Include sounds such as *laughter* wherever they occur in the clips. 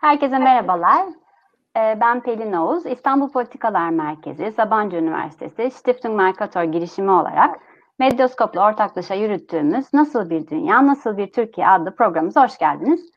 Herkese merhabalar. Ee, ben Pelin Oğuz, İstanbul Politikalar Merkezi, Sabancı Üniversitesi, Stiftung Mercator girişimi olarak Medyaskop'la ortaklaşa yürüttüğümüz Nasıl Bir Dünya, Nasıl Bir Türkiye adlı programımıza hoş geldiniz.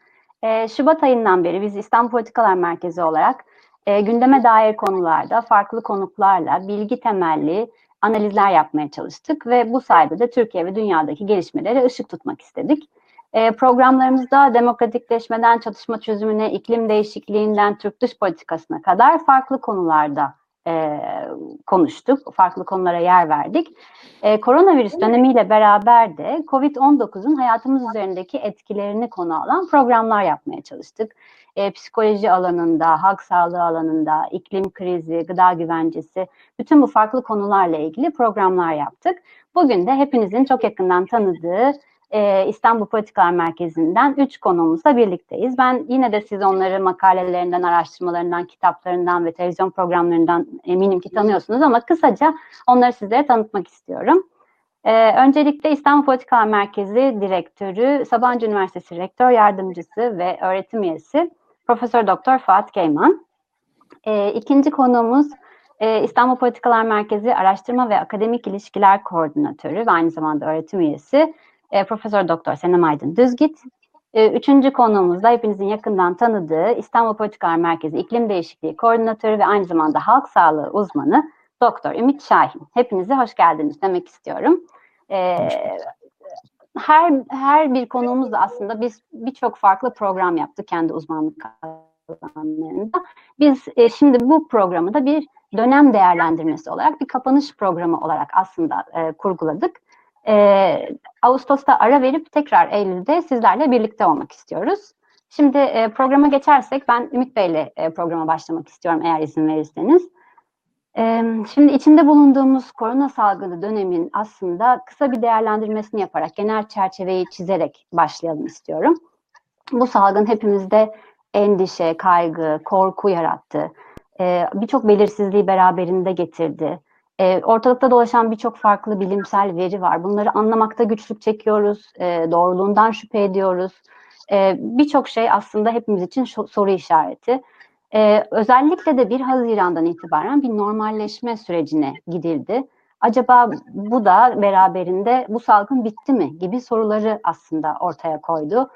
Ee, Şubat ayından beri biz İstanbul Politikalar Merkezi olarak e, gündeme dair konularda farklı konuklarla bilgi temelli analizler yapmaya çalıştık ve bu sayede de Türkiye ve dünyadaki gelişmelere ışık tutmak istedik. E, programlarımızda demokratikleşmeden çatışma çözümüne, iklim değişikliğinden Türk dış politikasına kadar farklı konularda e, konuştuk. Farklı konulara yer verdik. E, koronavirüs dönemiyle beraber de COVID-19'un hayatımız üzerindeki etkilerini konu alan programlar yapmaya çalıştık. E, psikoloji alanında, halk sağlığı alanında, iklim krizi, gıda güvencesi, bütün bu farklı konularla ilgili programlar yaptık. Bugün de hepinizin çok yakından tanıdığı e, İstanbul Politikalar Merkezi'nden üç konuğumuzla birlikteyiz. Ben yine de siz onları makalelerinden, araştırmalarından, kitaplarından ve televizyon programlarından eminim ki tanıyorsunuz ama kısaca onları sizlere tanıtmak istiyorum. Ee, öncelikle İstanbul Politikalar Merkezi Direktörü, Sabancı Üniversitesi Rektör Yardımcısı ve öğretim üyesi Profesör Doktor Fuat Geyman. Ee, ikinci konuğumuz e, İstanbul Politikalar Merkezi Araştırma ve Akademik İlişkiler Koordinatörü ve aynı zamanda öğretim üyesi e, Profesör Doktor Senem Aydın Düzgit. E, üçüncü konuğumuz da hepinizin yakından tanıdığı İstanbul Politikalar Merkezi İklim Değişikliği Koordinatörü ve aynı zamanda halk sağlığı uzmanı Doktor Ümit Şahin. Hepinize hoş geldiniz demek istiyorum. E, her her bir konuğumuzda aslında biz birçok farklı program yaptık kendi uzmanlık alanlarında. Biz e, şimdi bu programı da bir dönem değerlendirmesi olarak bir kapanış programı olarak aslında e, kurguladık. E, Ağustos'ta ara verip tekrar Eylül'de sizlerle birlikte olmak istiyoruz. Şimdi e, programa geçersek ben Ümit Bey'le e, programa başlamak istiyorum eğer izin verirseniz. E, şimdi içinde bulunduğumuz korona salgını dönemin aslında kısa bir değerlendirmesini yaparak, genel çerçeveyi çizerek başlayalım istiyorum. Bu salgın hepimizde endişe, kaygı, korku yarattı. E, Birçok belirsizliği beraberinde getirdi e, ortalıkta dolaşan birçok farklı bilimsel veri var. Bunları anlamakta güçlük çekiyoruz, e, doğruluğundan şüphe ediyoruz. E, birçok şey aslında hepimiz için soru işareti. E, özellikle de 1 Haziran'dan itibaren bir normalleşme sürecine gidildi. Acaba bu da beraberinde bu salgın bitti mi gibi soruları aslında ortaya koydu.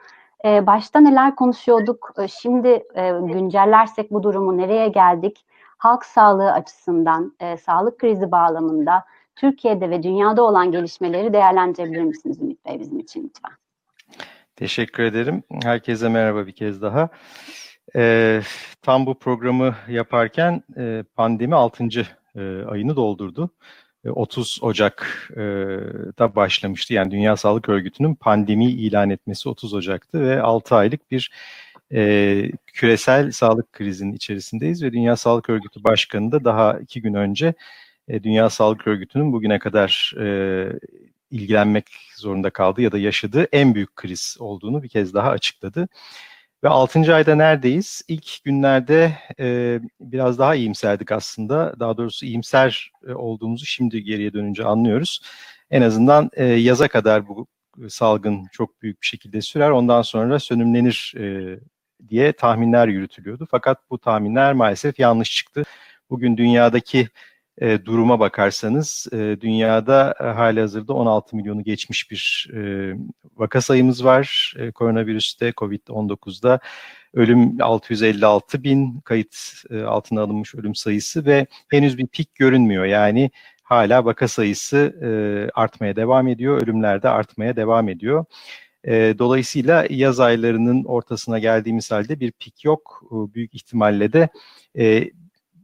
E, başta neler konuşuyorduk, şimdi e, güncellersek bu durumu nereye geldik? Halk sağlığı açısından, e, sağlık krizi bağlamında Türkiye'de ve dünyada olan gelişmeleri değerlendirebilir misiniz Ümit Bey bizim için lütfen? Teşekkür ederim. Herkese merhaba bir kez daha. E, tam bu programı yaparken e, pandemi 6. E, ayını doldurdu. 30 e, Ocak'ta başlamıştı. Yani Dünya Sağlık Örgütü'nün pandemi ilan etmesi 30 Ocak'tı ve 6 aylık bir e, küresel sağlık krizinin içerisindeyiz ve Dünya Sağlık Örgütü Başkanı da daha iki gün önce e, Dünya Sağlık Örgütü'nün bugüne kadar e, ilgilenmek zorunda kaldığı ya da yaşadığı en büyük kriz olduğunu bir kez daha açıkladı. Ve 6. ayda neredeyiz? İlk günlerde e, biraz daha iyimserdik aslında. Daha doğrusu iyimser e, olduğumuzu şimdi geriye dönünce anlıyoruz. En azından e, yaza kadar bu salgın çok büyük bir şekilde sürer. Ondan sonra sönümlenir e, diye tahminler yürütülüyordu. Fakat bu tahminler maalesef yanlış çıktı. Bugün dünyadaki e, duruma bakarsanız e, dünyada e, hali hazırda 16 milyonu geçmiş bir e, vaka sayımız var. E, koronavirüste, Covid-19'da ölüm 656 bin kayıt e, altına alınmış ölüm sayısı ve henüz bir pik görünmüyor. Yani hala vaka sayısı e, artmaya devam ediyor, ölümler de artmaya devam ediyor. E, dolayısıyla yaz aylarının ortasına geldiğimiz halde bir pik yok. E, büyük ihtimalle de e,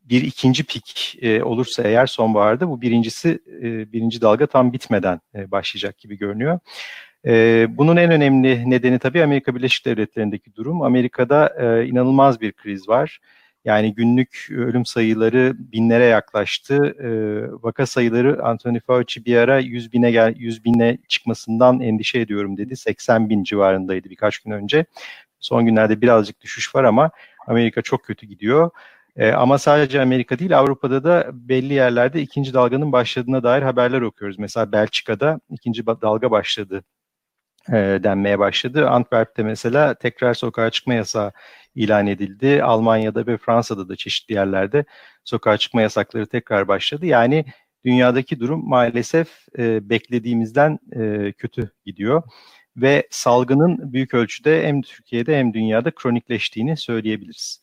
bir ikinci pik e, olursa eğer sonbaharda bu birincisi e, birinci dalga tam bitmeden e, başlayacak gibi görünüyor. E, bunun en önemli nedeni tabii Amerika Birleşik Devletleri'ndeki durum. Amerika'da e, inanılmaz bir kriz var. Yani günlük ölüm sayıları binlere yaklaştı. E, vaka sayıları Anthony Fauci bir ara 100 bine gel 100 bine çıkmasından endişe ediyorum dedi. 80 bin civarındaydı birkaç gün önce. Son günlerde birazcık düşüş var ama Amerika çok kötü gidiyor. E, ama sadece Amerika değil Avrupa'da da belli yerlerde ikinci dalganın başladığına dair haberler okuyoruz. Mesela Belçika'da ikinci dalga başladı e, denmeye başladı. Antwerp'te mesela tekrar sokağa çıkma yasağı ilan edildi. Almanya'da ve Fransa'da da çeşitli yerlerde sokağa çıkma yasakları tekrar başladı. Yani dünyadaki durum maalesef e, beklediğimizden e, kötü gidiyor ve salgının büyük ölçüde hem Türkiye'de hem dünyada kronikleştiğini söyleyebiliriz.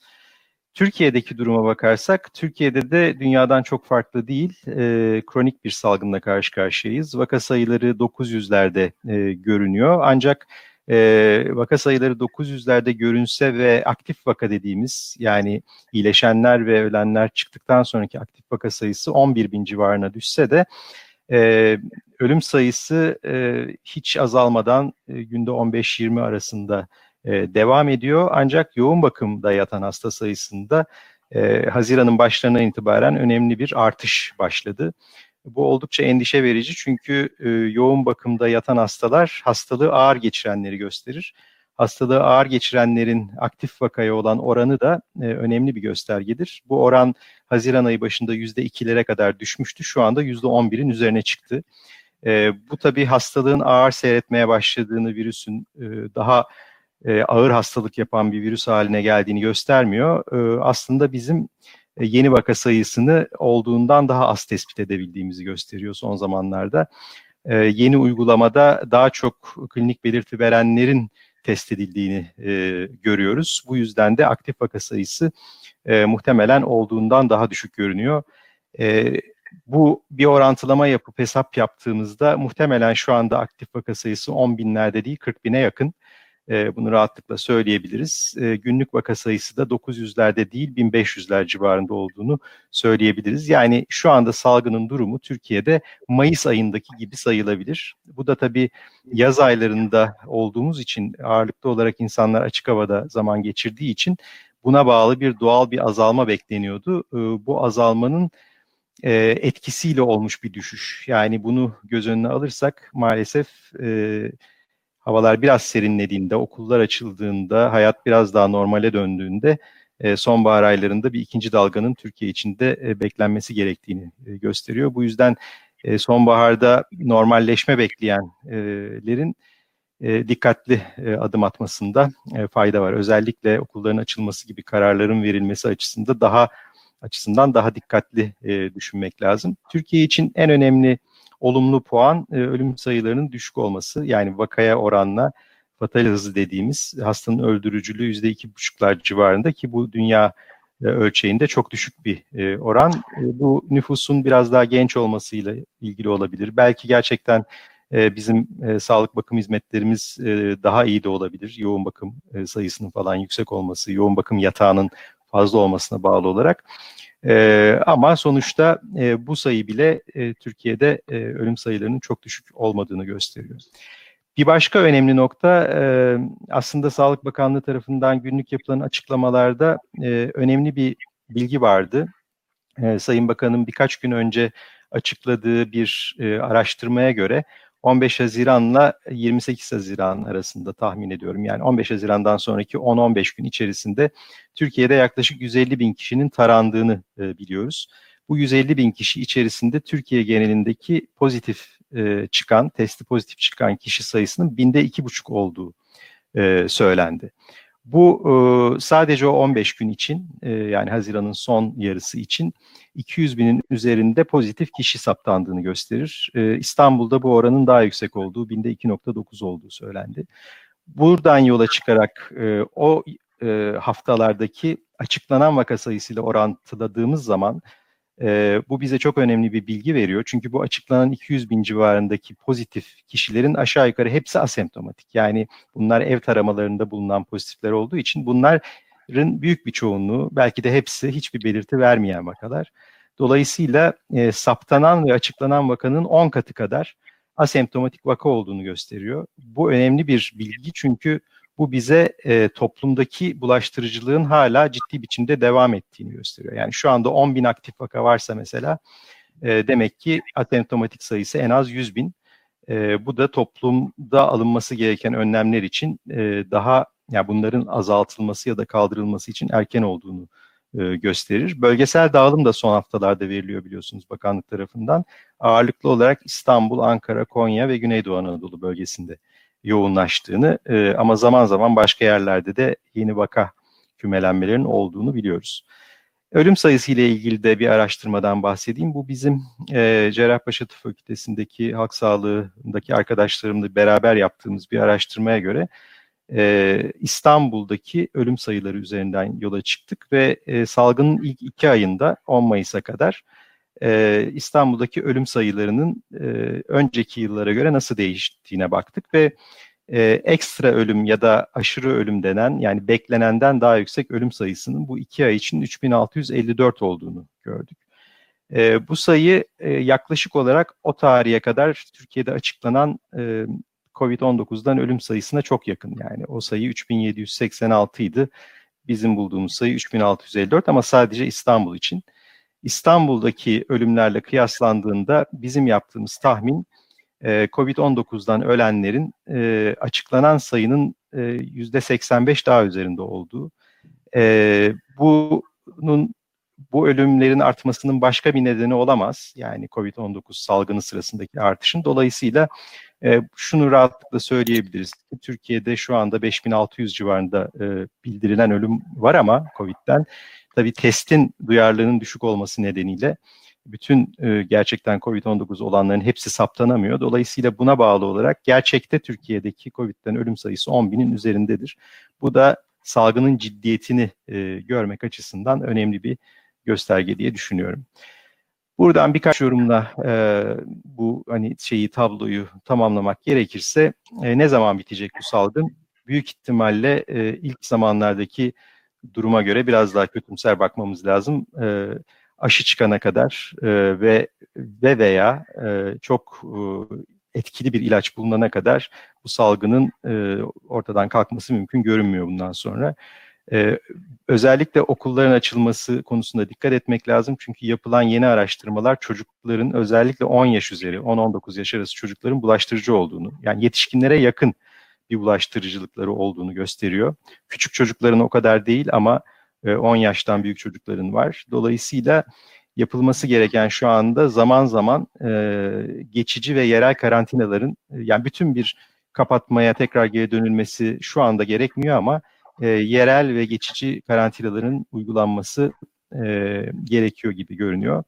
Türkiye'deki duruma bakarsak, Türkiye'de de dünyadan çok farklı değil, e, kronik bir salgınla karşı karşıyayız. Vaka sayıları 900'lerde e, görünüyor ancak e, vaka sayıları 900'lerde görünse ve aktif vaka dediğimiz yani iyileşenler ve ölenler çıktıktan sonraki aktif vaka sayısı 11 bin civarına düşse de e, ölüm sayısı e, hiç azalmadan e, günde 15-20 arasında e, devam ediyor. Ancak yoğun bakımda yatan hasta sayısında e, Haziran'ın başlarına itibaren önemli bir artış başladı. Bu oldukça endişe verici çünkü e, yoğun bakımda yatan hastalar hastalığı ağır geçirenleri gösterir. Hastalığı ağır geçirenlerin aktif vakaya olan oranı da e, önemli bir göstergedir. Bu oran Haziran ayı başında %2'lere kadar düşmüştü. Şu anda %11'in üzerine çıktı. E, bu tabii hastalığın ağır seyretmeye başladığını, virüsün e, daha e, ağır hastalık yapan bir virüs haline geldiğini göstermiyor. E, aslında bizim e, yeni vaka sayısını olduğundan daha az tespit edebildiğimizi gösteriyor son zamanlarda. E, yeni uygulamada daha çok klinik belirti verenlerin test edildiğini e, görüyoruz. Bu yüzden de aktif vaka sayısı e, muhtemelen olduğundan daha düşük görünüyor. E, bu bir orantılama yapıp hesap yaptığımızda muhtemelen şu anda aktif vaka sayısı 10 binlerde değil 40 bine yakın. E, bunu rahatlıkla söyleyebiliriz. E, günlük vaka sayısı da 900'lerde değil 1500'ler civarında olduğunu söyleyebiliriz. Yani şu anda salgının durumu Türkiye'de Mayıs ayındaki gibi sayılabilir. Bu da tabii yaz aylarında olduğumuz için ağırlıklı olarak insanlar açık havada zaman geçirdiği için buna bağlı bir doğal bir azalma bekleniyordu. E, bu azalmanın e, etkisiyle olmuş bir düşüş. Yani bunu göz önüne alırsak maalesef e, havalar biraz serinlediğinde, okullar açıldığında, hayat biraz daha normale döndüğünde e, sonbahar aylarında bir ikinci dalganın Türkiye içinde e, beklenmesi gerektiğini e, gösteriyor. Bu yüzden sonbaharda normalleşme bekleyenlerin dikkatli adım atmasında fayda var. Özellikle okulların açılması gibi kararların verilmesi açısında daha açısından daha dikkatli düşünmek lazım. Türkiye için en önemli olumlu puan e, ölüm sayılarının düşük olması. Yani vakaya oranla fatal hızı dediğimiz hastanın öldürücülüğü yüzde iki buçuklar civarında ki bu dünya e, ölçeğinde çok düşük bir e, oran. E, bu nüfusun biraz daha genç olmasıyla ilgili olabilir. Belki gerçekten e, bizim e, sağlık bakım hizmetlerimiz e, daha iyi de olabilir. Yoğun bakım sayısının falan yüksek olması, yoğun bakım yatağının fazla olmasına bağlı olarak. E, ama sonuçta e, bu sayı bile e, Türkiye'de e, ölüm sayılarının çok düşük olmadığını gösteriyor. Bir başka önemli nokta e, aslında Sağlık Bakanlığı tarafından günlük yapılan açıklamalarda e, önemli bir bilgi vardı. E, Sayın Bakan'ın birkaç gün önce açıkladığı bir e, araştırmaya göre 15 Haziran'la 28 Haziran arasında tahmin ediyorum. Yani 15 Haziran'dan sonraki 10-15 gün içerisinde Türkiye'de yaklaşık 150 bin kişinin tarandığını e, biliyoruz. Bu 150 bin kişi içerisinde Türkiye genelindeki pozitif e, çıkan, testi pozitif çıkan kişi sayısının binde iki buçuk olduğu e, söylendi. Bu e, sadece o 15 gün için e, yani Haziran'ın son yarısı için 200 binin üzerinde pozitif kişi saptandığını gösterir. E, İstanbul'da bu oranın daha yüksek olduğu, binde 2.9 olduğu söylendi. Buradan yola çıkarak e, o e, haftalardaki açıklanan vaka sayısıyla orantıladığımız zaman e, bu bize çok önemli bir bilgi veriyor. Çünkü bu açıklanan 200 bin civarındaki pozitif kişilerin aşağı yukarı hepsi asemptomatik. Yani bunlar ev taramalarında bulunan pozitifler olduğu için bunların büyük bir çoğunluğu belki de hepsi hiçbir belirti vermeyen vakalar. Dolayısıyla e, saptanan ve açıklanan vakanın 10 katı kadar asemptomatik vaka olduğunu gösteriyor. Bu önemli bir bilgi çünkü bu bize e, toplumdaki bulaştırıcılığın hala ciddi biçimde devam ettiğini gösteriyor. Yani şu anda 10 bin aktif vaka varsa mesela e, demek ki asemptomatik sayısı en az 100 bin. E, bu da toplumda alınması gereken önlemler için e, daha yani bunların azaltılması ya da kaldırılması için erken olduğunu e, gösterir. Bölgesel dağılım da son haftalarda veriliyor biliyorsunuz bakanlık tarafından. Ağırlıklı olarak İstanbul, Ankara, Konya ve Güneydoğu Anadolu bölgesinde yoğunlaştığını e, ama zaman zaman başka yerlerde de yeni vaka kümelenmelerin olduğunu biliyoruz. Ölüm sayısı ile ilgili de bir araştırmadan bahsedeyim. Bu bizim e, Cerrahpaşa Tıp Fakültesindeki halk sağlığındaki arkadaşlarımla beraber yaptığımız bir araştırmaya göre e, İstanbul'daki ölüm sayıları üzerinden yola çıktık ve e, salgının ilk iki ayında 10 Mayıs'a kadar e, İstanbul'daki ölüm sayılarının e, önceki yıllara göre nasıl değiştiğine baktık ve e, ekstra ölüm ya da aşırı ölüm denen yani beklenenden daha yüksek ölüm sayısının bu iki ay için 3654 olduğunu gördük. E, bu sayı e, yaklaşık olarak o tarihe kadar Türkiye'de açıklanan e, COVID-19'dan ölüm sayısına çok yakın. Yani o sayı 3786 idi. Bizim bulduğumuz sayı 3654 ama sadece İstanbul için. İstanbul'daki ölümlerle kıyaslandığında bizim yaptığımız tahmin e, COVID-19'dan ölenlerin e, açıklanan sayının e, %85 daha üzerinde olduğu. E, bunun bu ölümlerin artmasının başka bir nedeni olamaz. Yani COVID-19 salgını sırasındaki artışın. Dolayısıyla e, şunu rahatlıkla söyleyebiliriz. Türkiye'de şu anda 5600 civarında e, bildirilen ölüm var ama COVID'den tabii testin duyarlılığının düşük olması nedeniyle bütün e, gerçekten COVID-19 olanların hepsi saptanamıyor. Dolayısıyla buna bağlı olarak gerçekte Türkiye'deki COVID'den ölüm sayısı 10 binin üzerindedir. Bu da salgının ciddiyetini e, görmek açısından önemli bir gösterge diye düşünüyorum. Buradan birkaç yorumla e, bu hani şeyi tabloyu tamamlamak gerekirse e, ne zaman bitecek bu salgın? Büyük ihtimalle e, ilk zamanlardaki duruma göre biraz daha kötümser bakmamız lazım. E, aşı çıkana kadar e, ve ve veya e, çok e, etkili bir ilaç bulunana kadar bu salgının e, ortadan kalkması mümkün görünmüyor bundan sonra. Ee, özellikle okulların açılması konusunda dikkat etmek lazım. Çünkü yapılan yeni araştırmalar çocukların özellikle 10 yaş üzeri, 10-19 yaş arası çocukların bulaştırıcı olduğunu, yani yetişkinlere yakın bir bulaştırıcılıkları olduğunu gösteriyor. Küçük çocukların o kadar değil ama 10 e, yaştan büyük çocukların var. Dolayısıyla yapılması gereken şu anda zaman zaman e, geçici ve yerel karantinaların, e, yani bütün bir kapatmaya tekrar geri dönülmesi şu anda gerekmiyor ama yerel ve geçici karantinaların uygulanması gerekiyor gibi görünüyor.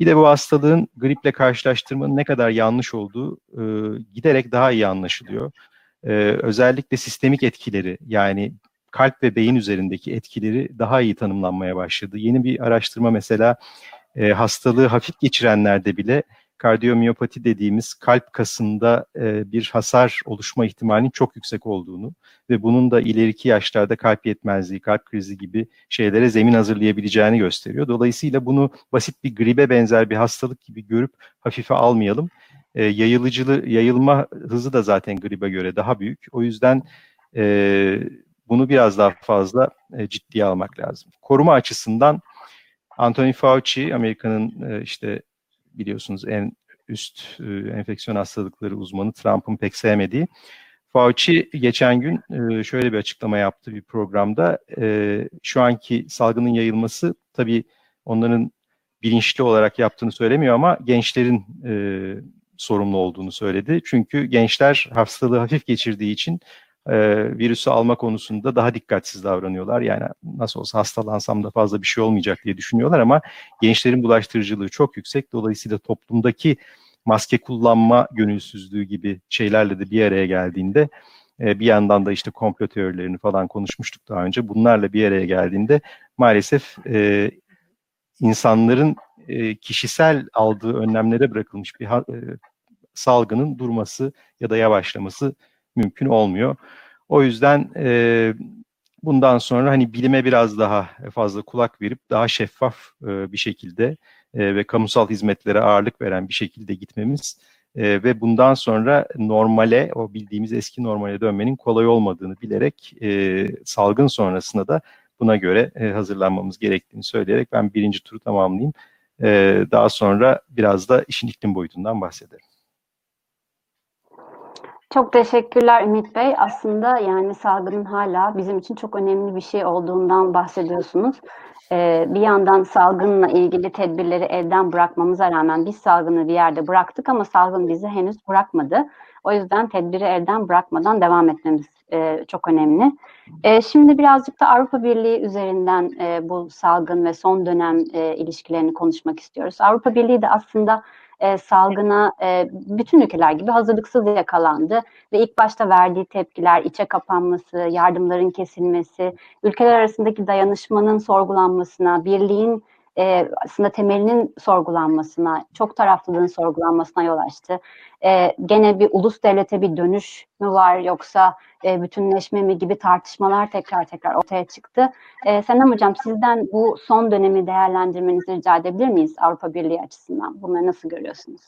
Bir de bu hastalığın griple karşılaştırmanın ne kadar yanlış olduğu e, giderek daha iyi anlaşılıyor. E, özellikle sistemik etkileri yani kalp ve beyin üzerindeki etkileri daha iyi tanımlanmaya başladı. Yeni bir araştırma mesela e, hastalığı hafif geçirenlerde bile kardiyomiyopati dediğimiz kalp kasında e, bir hasar oluşma ihtimalinin çok yüksek olduğunu ve bunun da ileriki yaşlarda kalp yetmezliği, kalp krizi gibi şeylere zemin hazırlayabileceğini gösteriyor. Dolayısıyla bunu basit bir gribe benzer bir hastalık gibi görüp hafife almayalım. E, yayılıcılığı, yayılma hızı da zaten gribe göre daha büyük. O yüzden e, bunu biraz daha fazla e, ciddiye almak lazım. Koruma açısından Anthony Fauci, Amerika'nın e, işte biliyorsunuz en üst e, enfeksiyon hastalıkları uzmanı Trump'ın pek sevmediği. Fauci geçen gün e, şöyle bir açıklama yaptı bir programda. E, şu anki salgının yayılması tabii onların bilinçli olarak yaptığını söylemiyor ama gençlerin e, sorumlu olduğunu söyledi. Çünkü gençler hastalığı hafif geçirdiği için e, virüsü alma konusunda daha dikkatsiz davranıyorlar. Yani nasıl olsa hastalansam da fazla bir şey olmayacak diye düşünüyorlar ama gençlerin bulaştırıcılığı çok yüksek. Dolayısıyla toplumdaki maske kullanma gönülsüzlüğü gibi şeylerle de bir araya geldiğinde e, bir yandan da işte komplo teorilerini falan konuşmuştuk daha önce. Bunlarla bir araya geldiğinde maalesef e, insanların e, kişisel aldığı önlemlere bırakılmış bir e, salgının durması ya da yavaşlaması mümkün olmuyor. O yüzden e, bundan sonra hani bilime biraz daha fazla kulak verip daha şeffaf e, bir şekilde e, ve kamusal hizmetlere ağırlık veren bir şekilde gitmemiz e, ve bundan sonra normale, o bildiğimiz eski normale dönmenin kolay olmadığını bilerek e, salgın sonrasında da buna göre e, hazırlanmamız gerektiğini söyleyerek ben birinci turu tamamlayayım. E, daha sonra biraz da işin iklim boyutundan bahsederim. Çok teşekkürler Ümit Bey. Aslında yani salgının hala bizim için çok önemli bir şey olduğundan bahsediyorsunuz. e, bir yandan salgınla ilgili tedbirleri elden bırakmamıza rağmen biz salgını bir yerde bıraktık ama salgın bizi henüz bırakmadı. O yüzden tedbiri elden bırakmadan devam etmemiz e, çok önemli. E, şimdi birazcık da Avrupa Birliği üzerinden e, bu salgın ve son dönem e, ilişkilerini konuşmak istiyoruz. Avrupa Birliği de aslında e, salgına e, bütün ülkeler gibi hazırlıksız yakalandı ve ilk başta verdiği tepkiler, içe kapanması, yardımların kesilmesi, ülkeler arasındaki dayanışmanın sorgulanmasına, birliğin e, aslında temelinin sorgulanmasına, çok taraflılığın sorgulanmasına yol açtı. E, gene bir ulus devlete bir dönüş mü var yoksa e, bütünleşme mi gibi tartışmalar tekrar tekrar ortaya çıktı. E, Senem Hocam sizden bu son dönemi değerlendirmenizi rica edebilir miyiz Avrupa Birliği açısından? Bunları nasıl görüyorsunuz?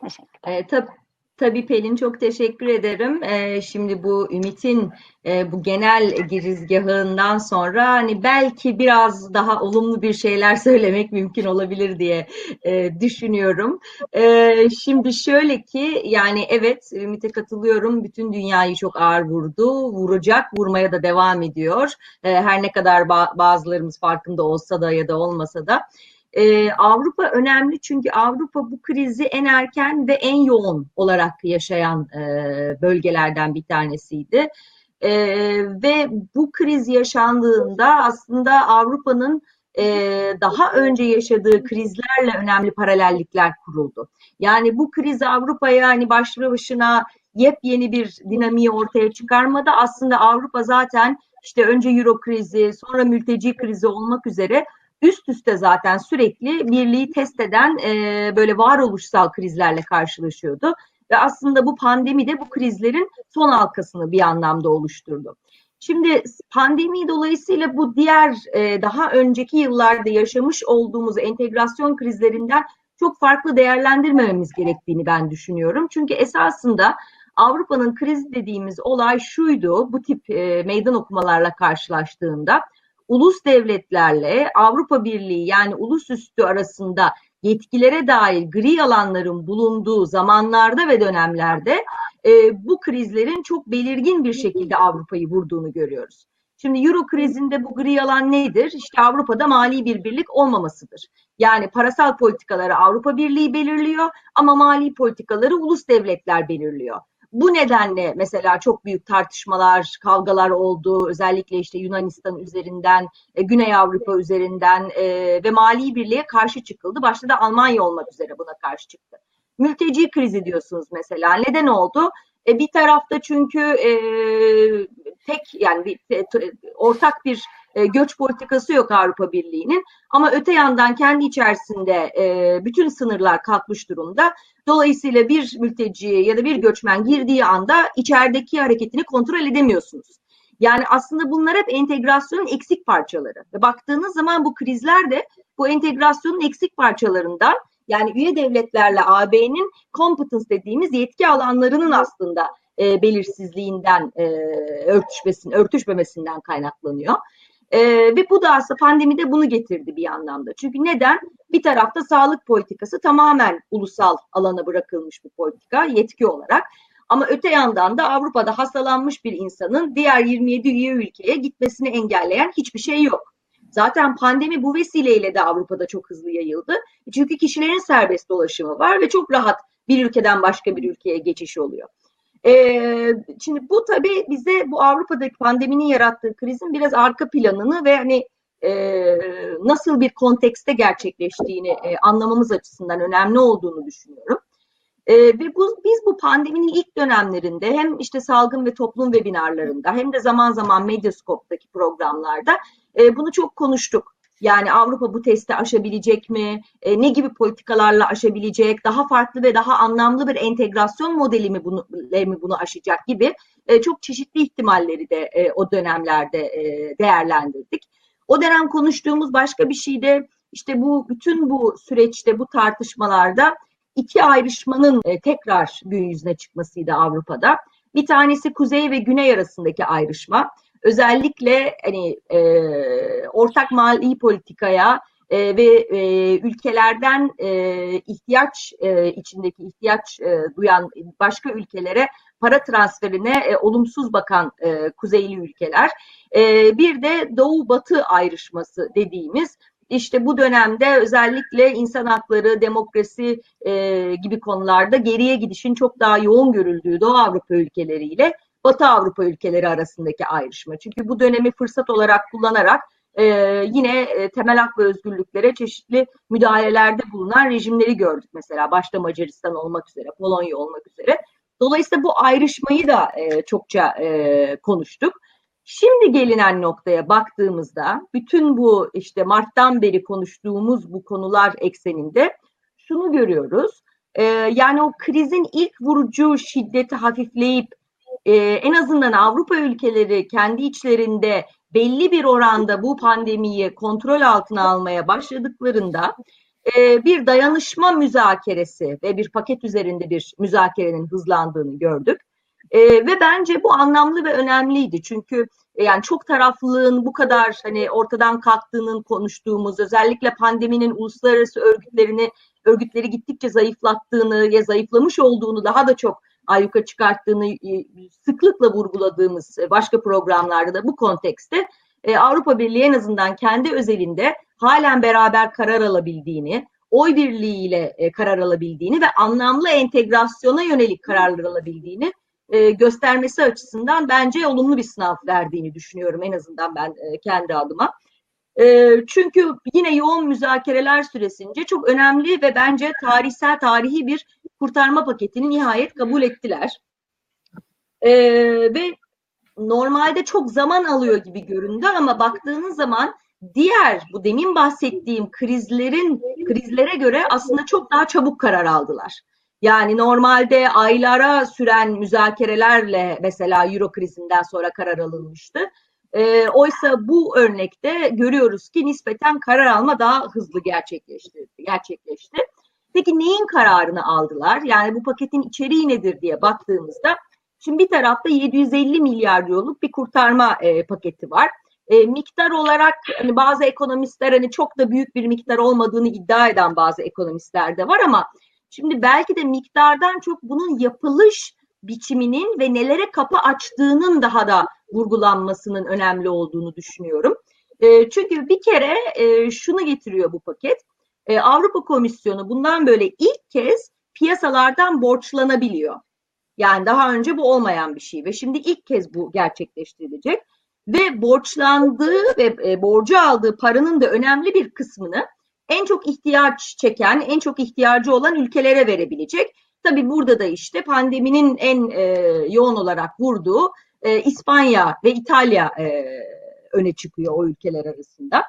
Teşekkürler. E, tabii. Tabii Pelin çok teşekkür ederim. Ee, şimdi bu Ümit'in e, bu genel girizgahından sonra hani belki biraz daha olumlu bir şeyler *laughs* söylemek mümkün olabilir diye e, düşünüyorum. E, şimdi şöyle ki yani evet Ümit'e katılıyorum. Bütün dünyayı çok ağır vurdu. Vuracak, vurmaya da devam ediyor. E, her ne kadar ba- bazılarımız farkında olsa da ya da olmasa da. Ee, Avrupa önemli çünkü Avrupa bu krizi en erken ve en yoğun olarak yaşayan e, bölgelerden bir tanesiydi. E, ve bu kriz yaşandığında aslında Avrupa'nın e, daha önce yaşadığı krizlerle önemli paralellikler kuruldu. Yani bu kriz Avrupa'ya hani başlı başına yepyeni bir dinamiği ortaya çıkarmadı. Aslında Avrupa zaten işte önce Euro krizi, sonra mülteci krizi olmak üzere üst üste zaten sürekli birliği test eden e, böyle varoluşsal krizlerle karşılaşıyordu. Ve aslında bu pandemi de bu krizlerin son halkasını bir anlamda oluşturdu. Şimdi pandemi dolayısıyla bu diğer e, daha önceki yıllarda yaşamış olduğumuz entegrasyon krizlerinden çok farklı değerlendirmememiz gerektiğini ben düşünüyorum. Çünkü esasında Avrupa'nın kriz dediğimiz olay şuydu bu tip e, meydan okumalarla karşılaştığında ulus devletlerle Avrupa Birliği yani ulus üstü arasında yetkilere dair gri alanların bulunduğu zamanlarda ve dönemlerde e, bu krizlerin çok belirgin bir şekilde Avrupa'yı vurduğunu görüyoruz. Şimdi Euro krizinde bu gri alan nedir? İşte Avrupa'da mali bir birlik olmamasıdır. Yani parasal politikaları Avrupa Birliği belirliyor ama mali politikaları ulus devletler belirliyor. Bu nedenle mesela çok büyük tartışmalar, kavgalar oldu. Özellikle işte Yunanistan üzerinden, e, Güney Avrupa üzerinden e, ve mali birliğe karşı çıkıldı. Başta da Almanya olmak üzere buna karşı çıktı. Mülteci krizi diyorsunuz mesela. Neden oldu? E, bir tarafta çünkü e, tek yani bir, e, ortak bir e, göç politikası yok Avrupa Birliği'nin. Ama öte yandan kendi içerisinde e, bütün sınırlar kalkmış durumda. Dolayısıyla bir mülteci ya da bir göçmen girdiği anda içerideki hareketini kontrol edemiyorsunuz. Yani aslında bunlar hep entegrasyonun eksik parçaları. Ve baktığınız zaman bu krizler de bu entegrasyonun eksik parçalarından yani üye devletlerle AB'nin competence dediğimiz yetki alanlarının aslında e, belirsizliğinden e, örtüşmesin, örtüşmemesinden kaynaklanıyor. E, ve bu da aslında pandemide bunu getirdi bir anlamda. Çünkü neden? Bir tarafta sağlık politikası tamamen ulusal alana bırakılmış bir politika yetki olarak. Ama öte yandan da Avrupa'da hastalanmış bir insanın diğer 27 üye ülkeye gitmesini engelleyen hiçbir şey yok. Zaten pandemi bu vesileyle de Avrupa'da çok hızlı yayıldı. Çünkü kişilerin serbest dolaşımı var ve çok rahat bir ülkeden başka bir ülkeye geçiş oluyor. Ee, şimdi bu tabii bize bu Avrupa'daki pandeminin yarattığı krizin biraz arka planını ve hani e, nasıl bir kontekste gerçekleştiğini e, anlamamız açısından önemli olduğunu düşünüyorum. E, ve bu, biz bu pandeminin ilk dönemlerinde hem işte salgın ve toplum webinarlarında hem de zaman zaman Medyascope'daki programlarda e, bunu çok konuştuk. Yani Avrupa bu testi aşabilecek mi? E, ne gibi politikalarla aşabilecek? Daha farklı ve daha anlamlı bir entegrasyon modeli mi bunu, mi bunu aşacak gibi e, çok çeşitli ihtimalleri de e, o dönemlerde e, değerlendirdik. O dönem konuştuğumuz başka bir şey de işte bu bütün bu süreçte bu tartışmalarda iki ayrışmanın e, tekrar gün yüzüne çıkmasıydı Avrupa'da. Bir tanesi kuzey ve güney arasındaki ayrışma özellikle hani e, ortak mali politikaya e, ve e, ülkelerden e, ihtiyaç e, içindeki ihtiyaç e, duyan başka ülkelere para transferine e, olumsuz bakan e, kuzeyli ülkeler. E, bir de doğu-batı ayrışması dediğimiz işte bu dönemde özellikle insan hakları, demokrasi e, gibi konularda geriye gidişin çok daha yoğun görüldüğü Doğu Avrupa ülkeleriyle Batı Avrupa ülkeleri arasındaki ayrışma. Çünkü bu dönemi fırsat olarak kullanarak e, yine e, temel hak ve özgürlüklere çeşitli müdahalelerde bulunan rejimleri gördük mesela. Başta Macaristan olmak üzere, Polonya olmak üzere. Dolayısıyla bu ayrışmayı da e, çokça e, konuştuk. Şimdi gelinen noktaya baktığımızda bütün bu işte Mart'tan beri konuştuğumuz bu konular ekseninde şunu görüyoruz. E, yani o krizin ilk vurucu şiddeti hafifleyip e, en azından Avrupa ülkeleri kendi içlerinde belli bir oranda bu pandemiyi kontrol altına almaya başladıklarında e, bir dayanışma müzakeresi ve bir paket üzerinde bir müzakerenin hızlandığını gördük. E, ve bence bu anlamlı ve önemliydi. Çünkü e, yani çok taraflılığın bu kadar hani ortadan kalktığının konuştuğumuz özellikle pandeminin uluslararası örgütlerini örgütleri gittikçe zayıflattığını ya zayıflamış olduğunu daha da çok ayyuka çıkarttığını e, sıklıkla vurguladığımız e, başka programlarda da bu kontekste e, Avrupa Birliği en azından kendi özelinde halen beraber karar alabildiğini, oy birliğiyle karar alabildiğini ve anlamlı entegrasyona yönelik kararlar alabildiğini göstermesi açısından bence olumlu bir sınav verdiğini düşünüyorum en azından ben kendi adıma. Çünkü yine yoğun müzakereler süresince çok önemli ve bence tarihsel tarihi bir kurtarma paketini nihayet kabul ettiler. E, ve normalde çok zaman alıyor gibi göründü ama baktığınız zaman diğer bu demin bahsettiğim krizlerin krizlere göre aslında çok daha çabuk karar aldılar. Yani normalde aylara süren müzakerelerle mesela Euro krizinden sonra karar alınmıştı. E, oysa bu örnekte görüyoruz ki nispeten karar alma daha hızlı gerçekleşti. gerçekleşti. Peki neyin kararını aldılar? Yani bu paketin içeriği nedir diye baktığımızda şimdi bir tarafta 750 milyar euroluk bir kurtarma e, paketi var. E, miktar olarak hani bazı ekonomistler hani çok da büyük bir miktar olmadığını iddia eden bazı ekonomistler de var ama şimdi belki de miktardan çok bunun yapılış biçiminin ve nelere kapı açtığının daha da vurgulanmasının önemli olduğunu düşünüyorum. E, çünkü bir kere e, şunu getiriyor bu paket e, Avrupa Komisyonu bundan böyle ilk kez piyasalardan borçlanabiliyor. Yani daha önce bu olmayan bir şey ve şimdi ilk kez bu gerçekleştirilecek ve borçlandığı ve borcu aldığı paranın da önemli bir kısmını en çok ihtiyaç çeken, en çok ihtiyacı olan ülkelere verebilecek. Tabii burada da işte pandeminin en yoğun olarak vurduğu e, İspanya ve İtalya e, öne çıkıyor o ülkeler arasında.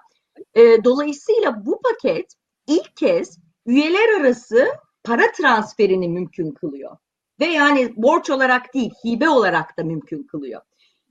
E, dolayısıyla bu paket ilk kez üyeler arası para transferini mümkün kılıyor. Ve yani borç olarak değil, hibe olarak da mümkün kılıyor.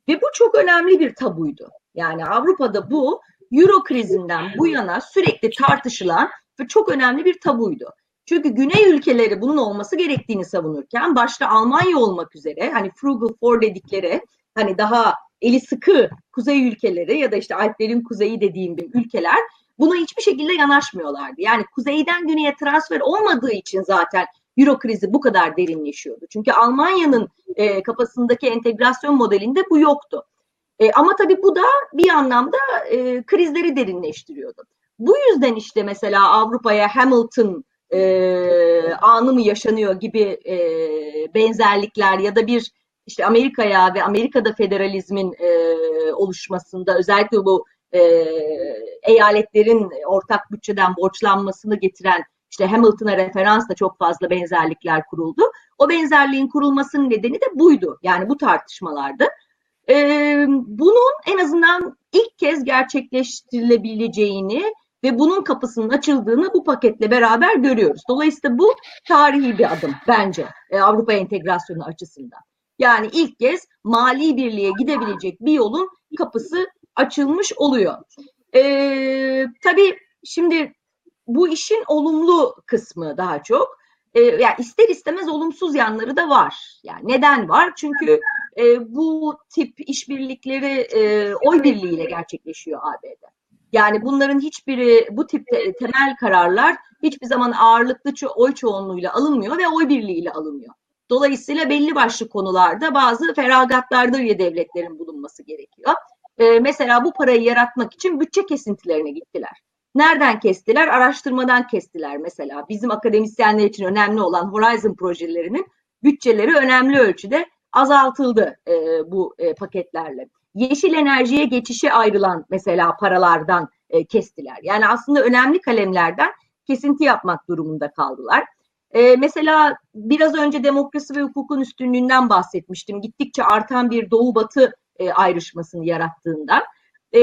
Ve bu çok önemli bir tabuydu. Yani Avrupa'da bu Euro krizinden bu yana sürekli tartışılan ve çok önemli bir tabuydu. Çünkü Güney ülkeleri bunun olması gerektiğini savunurken başta Almanya olmak üzere hani frugal four dedikleri hani daha eli sıkı kuzey ülkeleri ya da işte Alplerin kuzeyi dediğim bir ülkeler buna hiçbir şekilde yanaşmıyorlardı. Yani kuzeyden güneye transfer olmadığı için zaten Euro krizi bu kadar derinleşiyordu. Çünkü Almanya'nın e, kafasındaki entegrasyon modelinde bu yoktu. E, ama tabii bu da bir anlamda e, krizleri derinleştiriyordu. Bu yüzden işte mesela Avrupa'ya Hamilton e, anı mı yaşanıyor gibi e, benzerlikler ya da bir işte Amerika'ya ve Amerika'da federalizmin e, oluşmasında özellikle bu e, eyaletlerin ortak bütçeden borçlanmasını getiren işte Hamilton'a referansla çok fazla benzerlikler kuruldu. O benzerliğin kurulmasının nedeni de buydu. Yani bu tartışmalardı. Ee, bunun en azından ilk kez gerçekleştirilebileceğini ve bunun kapısının açıldığını bu paketle beraber görüyoruz. Dolayısıyla bu tarihi bir adım bence e, Avrupa entegrasyonu açısından. Yani ilk kez mali birliğe gidebilecek bir yolun kapısı açılmış oluyor. Ee, tabii şimdi bu işin olumlu kısmı daha çok. Ee, yani ister istemez olumsuz yanları da var. Yani neden var? Çünkü e, bu tip işbirlikleri e, oy birliğiyle gerçekleşiyor AB'de. Yani bunların hiçbiri bu tip te, temel kararlar hiçbir zaman ağırlıklı oy çoğunluğuyla alınmıyor ve oy birliğiyle alınıyor. Dolayısıyla belli başlı konularda bazı feragatlarda üye devletlerin bulunması gerekiyor. E, mesela bu parayı yaratmak için bütçe kesintilerine gittiler. Nereden kestiler? Araştırmadan kestiler mesela. Bizim akademisyenler için önemli olan Horizon projelerinin bütçeleri önemli ölçüde azaltıldı e, bu e, paketlerle. Yeşil enerjiye geçişe ayrılan mesela paralardan e, kestiler. Yani aslında önemli kalemlerden kesinti yapmak durumunda kaldılar. E, mesela biraz önce demokrasi ve hukukun üstünlüğünden bahsetmiştim. Gittikçe artan bir doğu-batı e, ayrışmasını yarattığından. E,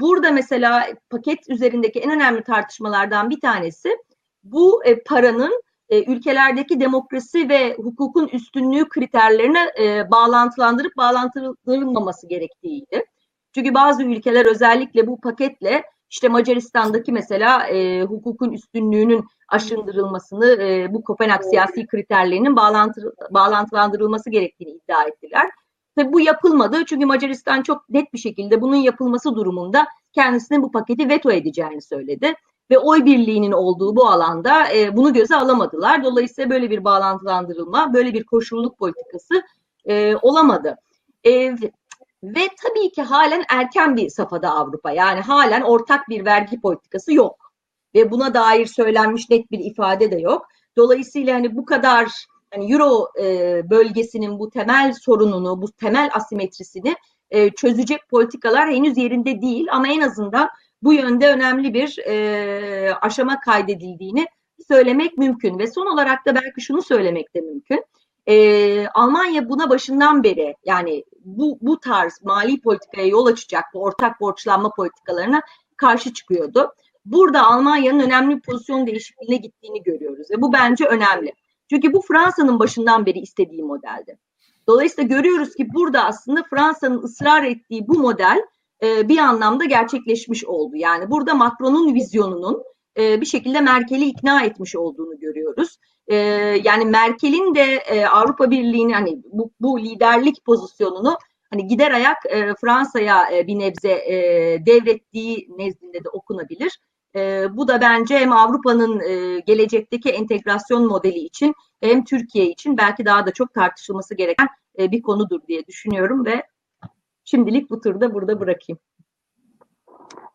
burada mesela paket üzerindeki en önemli tartışmalardan bir tanesi bu e, paranın e, ülkelerdeki demokrasi ve hukukun üstünlüğü kriterlerine e, bağlantılandırıp bağlantılamaması gerektiğiydi. Çünkü bazı ülkeler özellikle bu paketle işte Macaristan'daki mesela e, hukukun üstünlüğünün aşındırılmasını, e, bu Kopenhag siyasi kriterlerinin bağlantı, bağlantılandırılması gerektiğini iddia ettiler. Tabii bu yapılmadı çünkü Macaristan çok net bir şekilde bunun yapılması durumunda kendisinin bu paketi veto edeceğini söyledi. Ve oy birliğinin olduğu bu alanda e, bunu göze alamadılar. Dolayısıyla böyle bir bağlantılandırılma, böyle bir koşulluluk politikası e, olamadı. E, ve tabii ki halen erken bir safhada Avrupa. Yani halen ortak bir vergi politikası yok. Ve buna dair söylenmiş net bir ifade de yok. Dolayısıyla hani bu kadar hani Euro e, bölgesinin bu temel sorununu, bu temel asimetrisini e, çözecek politikalar henüz yerinde değil. Ama en azından bu yönde önemli bir e, aşama kaydedildiğini söylemek mümkün. Ve son olarak da belki şunu söylemek de mümkün. E, Almanya buna başından beri yani bu, bu tarz mali politikaya yol açacak bu ortak borçlanma politikalarına karşı çıkıyordu. Burada Almanya'nın önemli pozisyon değişikliğine gittiğini görüyoruz ve bu bence önemli. Çünkü bu Fransa'nın başından beri istediği modeldi. Dolayısıyla görüyoruz ki burada aslında Fransa'nın ısrar ettiği bu model e, bir anlamda gerçekleşmiş oldu. Yani burada Macron'un vizyonunun e, bir şekilde Merkel'i ikna etmiş olduğunu görüyoruz. E, yani Merkel'in de Avrupa Birliği'nin hani bu, bu liderlik pozisyonunu hani gider ayak Fransa'ya bir nebze devrettiği nezdinde de okunabilir. Bu da bence hem Avrupa'nın gelecekteki entegrasyon modeli için hem Türkiye için belki daha da çok tartışılması gereken bir konudur diye düşünüyorum ve şimdilik bu turda burada bırakayım.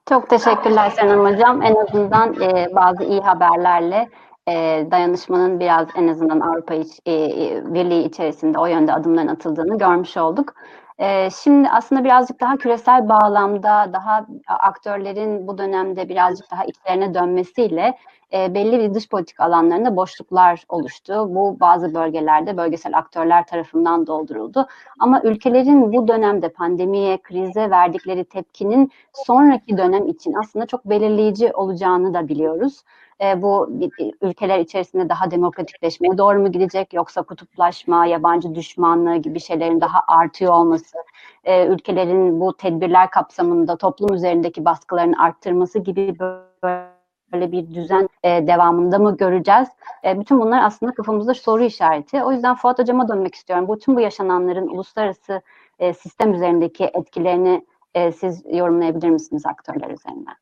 Çok teşekkürler Senem Hocam. En azından e, bazı iyi haberlerle e, dayanışmanın biraz en azından Avrupa iç, e, e Birliği içerisinde o yönde adımların atıldığını görmüş olduk. Ee, şimdi aslında birazcık daha küresel bağlamda daha aktörlerin bu dönemde birazcık daha içlerine dönmesiyle e, belli bir dış politik alanlarında boşluklar oluştu. Bu bazı bölgelerde bölgesel aktörler tarafından dolduruldu. Ama ülkelerin bu dönemde pandemiye, krize verdikleri tepkinin sonraki dönem için aslında çok belirleyici olacağını da biliyoruz e, bu ülkeler içerisinde daha demokratikleşmeye doğru mu gidecek yoksa kutuplaşma, yabancı düşmanlığı gibi şeylerin daha artıyor olması, e, ülkelerin bu tedbirler kapsamında toplum üzerindeki baskılarını arttırması gibi böyle bir düzen e, devamında mı göreceğiz? E, bütün bunlar aslında kafamızda soru işareti. O yüzden Fuat Hocam'a dönmek istiyorum. Bütün bu yaşananların uluslararası e, sistem üzerindeki etkilerini e, siz yorumlayabilir misiniz aktörler üzerinden?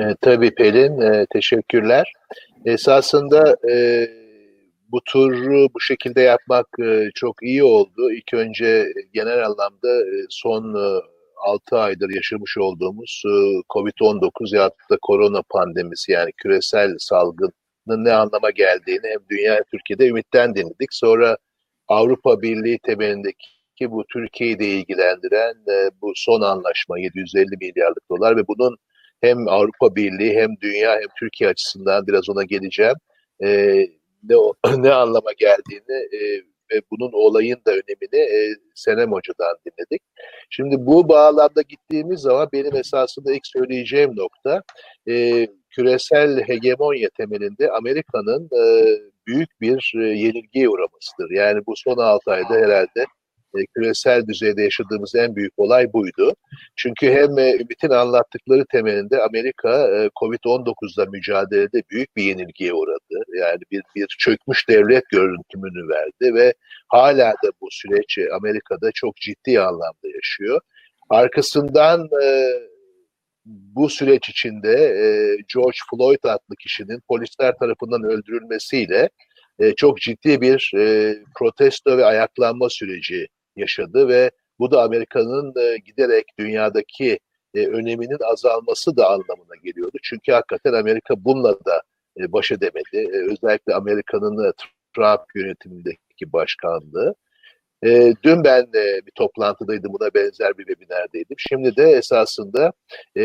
E, tabii Pelin, e, teşekkürler. Esasında e, bu turu bu şekilde yapmak e, çok iyi oldu. İlk önce genel anlamda e, son e, 6 aydır yaşamış olduğumuz e, COVID-19 ya da korona pandemisi yani küresel salgının ne anlama geldiğini hem dünya hem Türkiye'de ümitten dinledik. Sonra Avrupa Birliği temelindeki bu Türkiye'yi de ilgilendiren e, bu son anlaşma 750 milyarlık dolar ve bunun hem Avrupa Birliği hem dünya hem Türkiye açısından biraz ona geleceğim. E, ne, *clears throat* ne anlama geldiğini e, ve bunun olayın da önemini e, Senem Hoca'dan dinledik. Şimdi bu bağlamda gittiğimiz zaman benim esasında ilk söyleyeceğim nokta e, küresel hegemonya temelinde Amerika'nın e, büyük bir e, yenilgiye uğramasıdır. Yani bu son 6 ayda herhalde e, küresel düzeyde yaşadığımız en büyük olay buydu. Çünkü hem e, Ümit'in anlattıkları temelinde Amerika e, Covid-19'la mücadelede büyük bir yenilgiye uğradı. Yani bir, bir çökmüş devlet görüntümünü verdi ve hala da bu süreç Amerika'da çok ciddi anlamda yaşıyor. Arkasından bu süreç içinde George Floyd adlı kişinin polisler tarafından öldürülmesiyle e, çok ciddi bir e, protesto ve ayaklanma süreci yaşadı ve bu da Amerika'nın e, giderek dünyadaki e, öneminin azalması da anlamına geliyordu. Çünkü hakikaten Amerika bununla da e, baş edemedi. Özellikle Amerika'nın Trump yönetimindeki başkanlığı. Dün ben e, bir toplantıdaydım, buna benzer bir webinerdeydim. Şimdi de esasında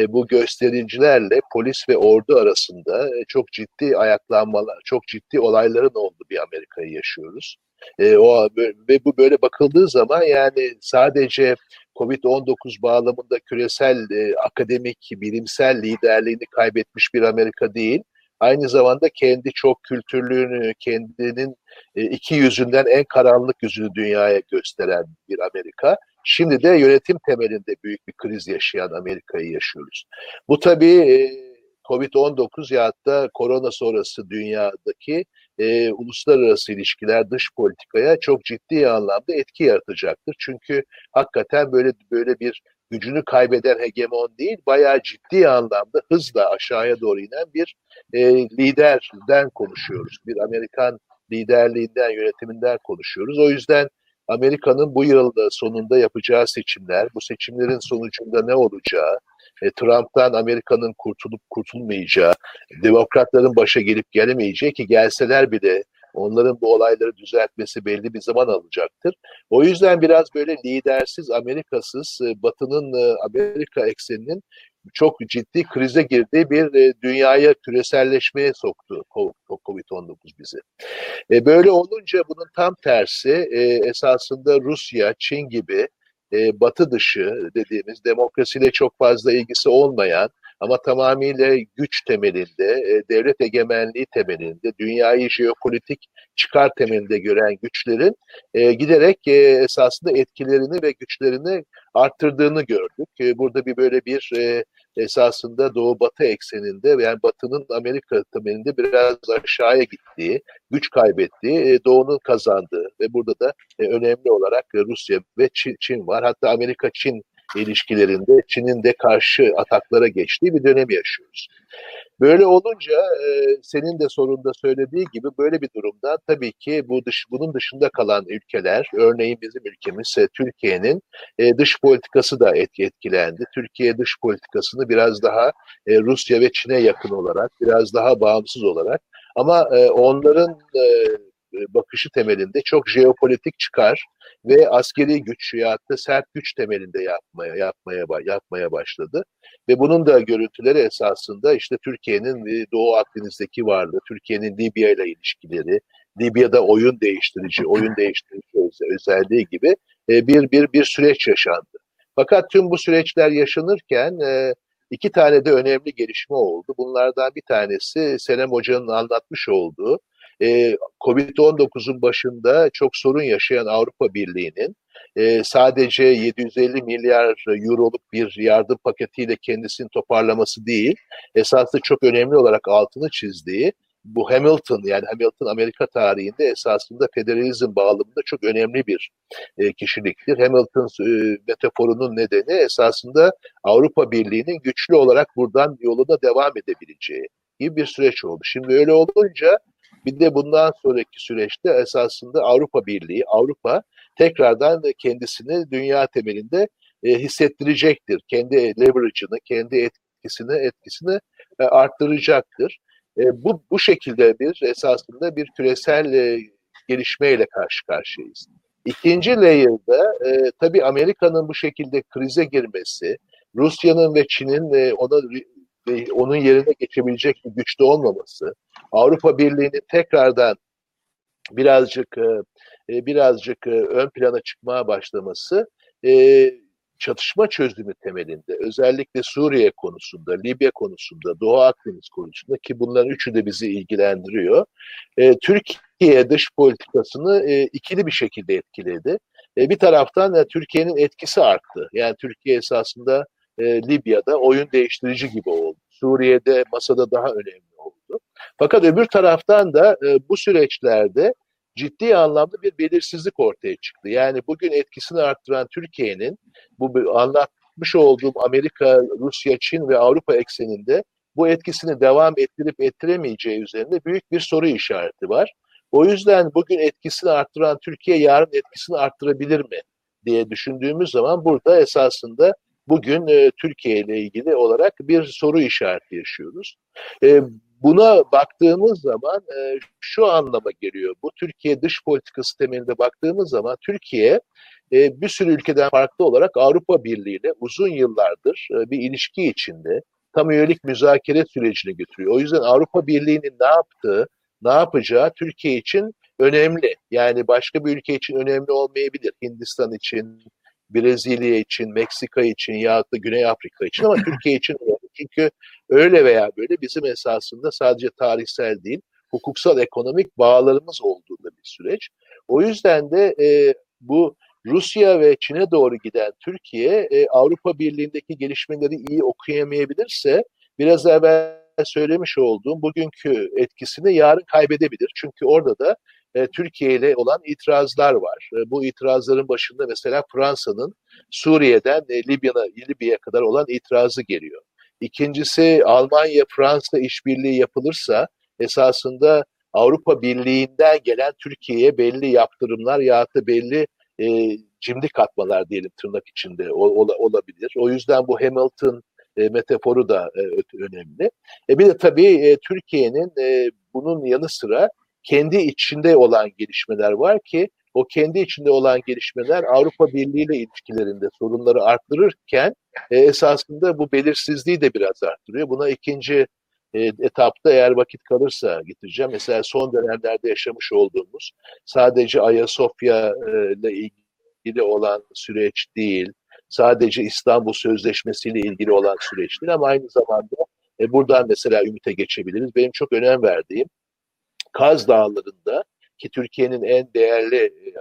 bu göstericilerle polis ve ordu arasında çok ciddi ayaklanmalar, çok ciddi olayların olduğu bir Amerika'yı yaşıyoruz. E, o ve bu böyle bakıldığı zaman yani sadece Covid-19 bağlamında küresel e, akademik, bilimsel liderliğini kaybetmiş bir Amerika değil, aynı zamanda kendi çok kültürlüğünü, kendinin e, iki yüzünden en karanlık yüzünü dünyaya gösteren bir Amerika. Şimdi de yönetim temelinde büyük bir kriz yaşayan Amerika'yı yaşıyoruz. Bu tabii e, Covid-19 ya da korona sonrası dünyadaki e, uluslararası ilişkiler, dış politikaya çok ciddi anlamda etki yaratacaktır. Çünkü hakikaten böyle böyle bir gücünü kaybeden hegemon değil, bayağı ciddi anlamda hızla aşağıya doğru inen bir e, liderden konuşuyoruz. Bir Amerikan liderliğinden, yönetiminden konuşuyoruz. O yüzden Amerika'nın bu yıl sonunda yapacağı seçimler, bu seçimlerin sonucunda ne olacağı, e, Trump'tan Amerika'nın kurtulup kurtulmayacağı, demokratların başa gelip gelemeyeceği ki gelseler bile onların bu olayları düzeltmesi belli bir zaman alacaktır. O yüzden biraz böyle lidersiz, Amerikasız, e, Batı'nın e, Amerika ekseninin çok ciddi krize girdiği bir e, dünyaya küreselleşmeye soktu Covid-19 bizi. Böyle olunca bunun tam tersi esasında Rusya, Çin gibi e, batı dışı dediğimiz demokrasiyle çok fazla ilgisi olmayan ama tamamıyla güç temelinde, e, devlet egemenliği temelinde, dünyayı jeopolitik çıkar temelinde gören güçlerin e, giderek e, esasında etkilerini ve güçlerini arttırdığını gördük. E, burada bir böyle bir e, esasında Doğu-Batı ekseninde yani Batı'nın Amerika temelinde biraz aşağıya gittiği, güç kaybettiği, e, Doğu'nun kazandığı ve burada da e, önemli olarak Rusya ve Çin, Çin var. Hatta Amerika-Çin ilişkilerinde Çin'in de karşı ataklara geçtiği bir dönem yaşıyoruz. Böyle olunca e, senin de sorunda söylediği gibi böyle bir durumda tabii ki bu dış bunun dışında kalan ülkeler, örneğin bizim ülkemiz e, Türkiye'nin e, dış politikası da etki etkilendi. Türkiye dış politikasını biraz daha e, Rusya ve Çin'e yakın olarak, biraz daha bağımsız olarak ama e, onların e, bakışı temelinde çok jeopolitik çıkar ve askeri güç ya da sert güç temelinde yapmaya yapmaya yapmaya başladı. Ve bunun da görüntüleri esasında işte Türkiye'nin e, Doğu Akdeniz'deki varlığı, Türkiye'nin Libya ile ilişkileri, Libya'da oyun değiştirici, oyun değiştirici özelliği gibi e, bir bir bir süreç yaşandı. Fakat tüm bu süreçler yaşanırken e, iki tane de önemli gelişme oldu. Bunlardan bir tanesi Senem Hoca'nın anlatmış olduğu e, Covid-19'un başında çok sorun yaşayan Avrupa Birliği'nin e, sadece 750 milyar euroluk bir yardım paketiyle kendisini toparlaması değil, esasında çok önemli olarak altını çizdiği bu Hamilton yani Hamilton Amerika tarihinde esasında federalizm bağlamında çok önemli bir e, kişiliktir. Hamilton e, metaforunun nedeni esasında Avrupa Birliği'nin güçlü olarak buradan yoluna devam edebileceği gibi bir süreç oldu. Şimdi öyle olunca bir de bundan sonraki süreçte esasında Avrupa Birliği, Avrupa tekrardan kendisini dünya temelinde e, hissettirecektir. Kendi leverage'ını, kendi etkisini etkisini e, arttıracaktır. E, bu bu şekilde bir esasında bir küresel e, gelişmeyle karşı karşıyayız. İkinci layer'da e, tabii Amerika'nın bu şekilde krize girmesi, Rusya'nın ve Çin'in e, ona onun yerine geçebilecek bir güçte olmaması, Avrupa Birliği'nin tekrardan birazcık e, e, birazcık e, ön plana çıkmaya başlaması çatışma çözümü temelinde özellikle Suriye konusunda, Libya konusunda, Doğu Akdeniz konusunda ki bunların üçü de bizi ilgilendiriyor. Türkiye dış politikasını ikili bir şekilde etkiledi. Bir taraftan Türkiye'nin etkisi arttı. Yani Türkiye esasında e, Libya'da oyun değiştirici gibi oldu. Suriye'de masada daha önemli oldu. Fakat öbür taraftan da e, bu süreçlerde ciddi anlamda bir belirsizlik ortaya çıktı. Yani bugün etkisini arttıran Türkiye'nin bu anlatmış olduğum Amerika, Rusya, Çin ve Avrupa ekseninde bu etkisini devam ettirip ettiremeyeceği üzerinde büyük bir soru işareti var. O yüzden bugün etkisini arttıran Türkiye yarın etkisini arttırabilir mi diye düşündüğümüz zaman burada esasında bugün e, Türkiye ile ilgili olarak bir soru işareti yaşıyoruz. E, buna baktığımız zaman e, şu anlama geliyor. Bu Türkiye dış politikası temelinde baktığımız zaman Türkiye e, bir sürü ülkeden farklı olarak Avrupa Birliği ile uzun yıllardır e, bir ilişki içinde tam üyelik müzakere sürecini götürüyor. O yüzden Avrupa Birliği'nin ne yaptığı, ne yapacağı Türkiye için önemli. Yani başka bir ülke için önemli olmayabilir. Hindistan için, Brezilya için, Meksika için ya da Güney Afrika için ama Türkiye için önemli. Çünkü öyle veya böyle bizim esasında sadece tarihsel değil, hukuksal ekonomik bağlarımız olduğu bir süreç. O yüzden de e, bu Rusya ve Çin'e doğru giden Türkiye e, Avrupa Birliği'ndeki gelişmeleri iyi okuyamayabilirse biraz evvel söylemiş olduğum bugünkü etkisini yarın kaybedebilir. Çünkü orada da e, Türkiye ile olan itirazlar var. E, bu itirazların başında mesela Fransa'nın Suriye'den e, Libya'ya Libya'ya kadar olan itirazı geliyor. İkincisi Almanya-Fransa işbirliği yapılırsa esasında Avrupa Birliği'nden gelen Türkiye'ye belli yaptırımlar ya da belli e, cimri katmalar diyelim tırnak içinde ol, olabilir. O yüzden bu Hamilton e, metaforu da e, önemli. E, bir de tabii e, Türkiye'nin e, bunun yanı sıra kendi içinde olan gelişmeler var ki o kendi içinde olan gelişmeler Avrupa Birliği ile ilişkilerinde sorunları arttırırken e, esasında bu belirsizliği de biraz arttırıyor. Buna ikinci e, etapta eğer vakit kalırsa getireceğim. Mesela son dönemlerde yaşamış olduğumuz sadece Ayasofya e, ile ilgili olan süreç değil, sadece İstanbul Sözleşmesi ile ilgili olan süreç değil ama aynı zamanda e, buradan mesela Ümit'e geçebiliriz. Benim çok önem verdiğim Kaz Dağları'nda ki Türkiye'nin en değerli e,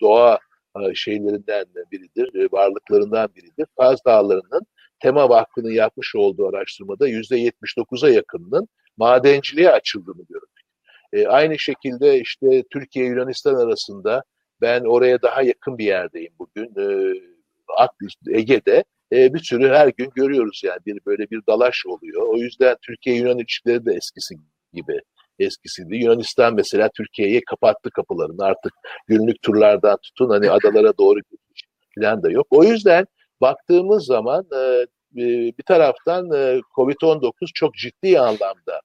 doğa e, şeylerinden biridir, e, varlıklarından biridir. Kaz Dağları'nın Tema Vakfı'nın yapmış olduğu araştırmada %79'a yakınının madenciliğe açıldığını gördük. E, aynı şekilde işte Türkiye Yunanistan arasında ben oraya daha yakın bir yerdeyim bugün. E, Ege'de e, bir sürü her gün görüyoruz yani bir böyle bir dalaş oluyor. O yüzden Türkiye Yunan ilişkileri de eskisi gibi eskisiydi. Yunanistan mesela Türkiye'ye kapattı kapılarını artık günlük turlardan tutun hani adalara doğru gitmiş falan da yok. O yüzden baktığımız zaman e, e, bir taraftan e, Covid-19 çok ciddi anlamda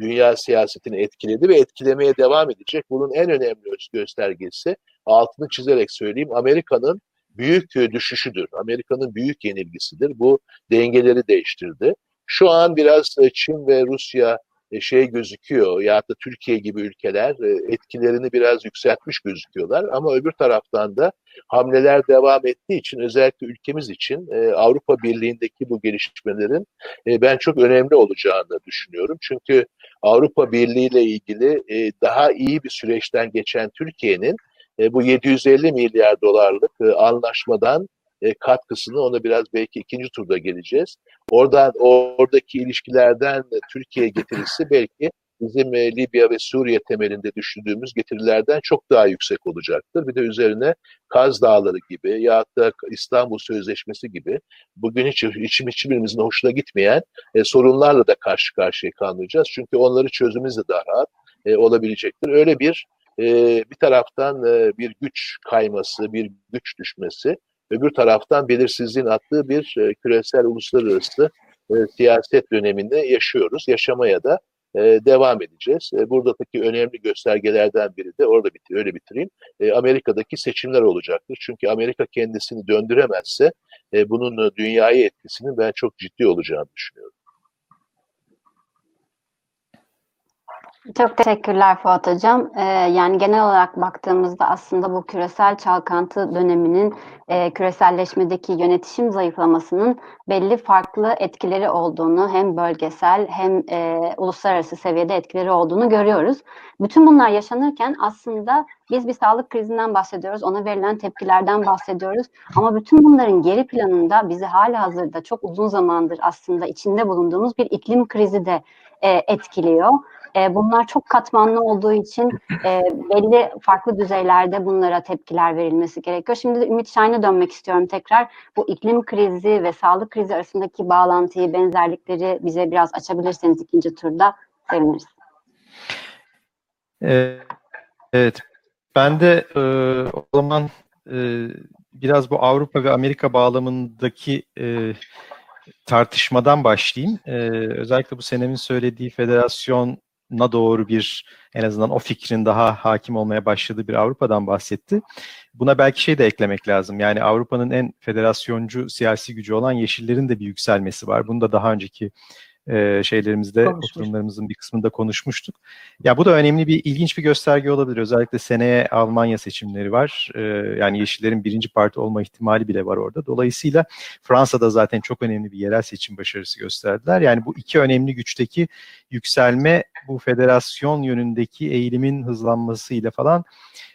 dünya siyasetini etkiledi ve etkilemeye devam edecek. Bunun en önemli göstergesi altını çizerek söyleyeyim Amerika'nın büyük düşüşüdür. Amerika'nın büyük yenilgisidir. Bu dengeleri değiştirdi. Şu an biraz Çin ve Rusya e, şey gözüküyor ya da Türkiye gibi ülkeler e, etkilerini biraz yükseltmiş gözüküyorlar ama öbür taraftan da hamleler devam ettiği için özellikle ülkemiz için e, Avrupa Birliği'ndeki bu gelişmelerin ben çok önemli olacağını düşünüyorum. Çünkü Avrupa Birliği ile ilgili daha iyi bir süreçten geçen Türkiye'nin bu 750 milyar dolarlık anlaşmadan e, katkısını ona biraz belki ikinci turda geleceğiz. Oradan oradaki ilişkilerden Türkiye getirisi belki bizim e, Libya ve Suriye temelinde düşündüğümüz getirilerden çok daha yüksek olacaktır. Bir de üzerine Kaz Dağları gibi ya da İstanbul Sözleşmesi gibi bugün hiç içim hiçbirimizin hoşuna gitmeyen e, sorunlarla da karşı karşıya kalmayacağız. Çünkü onları çözümümüz de daha rahat e, olabilecektir. Öyle bir e, bir taraftan e, bir güç kayması, bir güç düşmesi öbür taraftan belirsizliğin attığı bir e, küresel uluslararası e, siyaset döneminde yaşıyoruz. Yaşamaya da e, devam edeceğiz. E, buradaki önemli göstergelerden biri de orada bitir, öyle bitireyim. E, Amerika'daki seçimler olacaktır. Çünkü Amerika kendisini döndüremezse e, bunun dünyaya etkisinin ben çok ciddi olacağını düşünüyorum. Çok teşekkürler Fuat Hocam. Ee, yani genel olarak baktığımızda aslında bu küresel çalkantı döneminin e, küreselleşmedeki yönetişim zayıflamasının belli farklı etkileri olduğunu hem bölgesel hem e, uluslararası seviyede etkileri olduğunu görüyoruz. Bütün bunlar yaşanırken aslında biz bir sağlık krizinden bahsediyoruz, ona verilen tepkilerden bahsediyoruz. Ama bütün bunların geri planında bizi hala hazırda çok uzun zamandır aslında içinde bulunduğumuz bir iklim krizi de e, etkiliyor. E, bunlar çok katmanlı olduğu için e, belli farklı düzeylerde bunlara tepkiler verilmesi gerekiyor. Şimdi de Ümit Şahin'e dönmek istiyorum tekrar. Bu iklim krizi ve sağlık krizi arasındaki bağlantıyı, benzerlikleri bize biraz açabilirseniz ikinci turda seviniriz. Ee, Evet, ben de e, o zaman e, biraz bu Avrupa ve Amerika bağlamındaki e, tartışmadan başlayayım. E, özellikle bu senemin söylediği federasyona doğru bir en azından o fikrin daha hakim olmaya başladığı bir Avrupa'dan bahsetti. Buna belki şey de eklemek lazım. Yani Avrupa'nın en federasyoncu siyasi gücü olan Yeşillerin de bir yükselmesi var. Bunu da daha önceki e, şeylerimizde, Konuşmuş. oturumlarımızın bir kısmında konuşmuştuk. Ya bu da önemli bir, ilginç bir gösterge olabilir. Özellikle seneye Almanya seçimleri var. E, yani Yeşillerin birinci parti olma ihtimali bile var orada. Dolayısıyla Fransa'da zaten çok önemli bir yerel seçim başarısı gösterdiler. Yani bu iki önemli güçteki yükselme bu federasyon yönündeki eğilimin hızlanmasıyla falan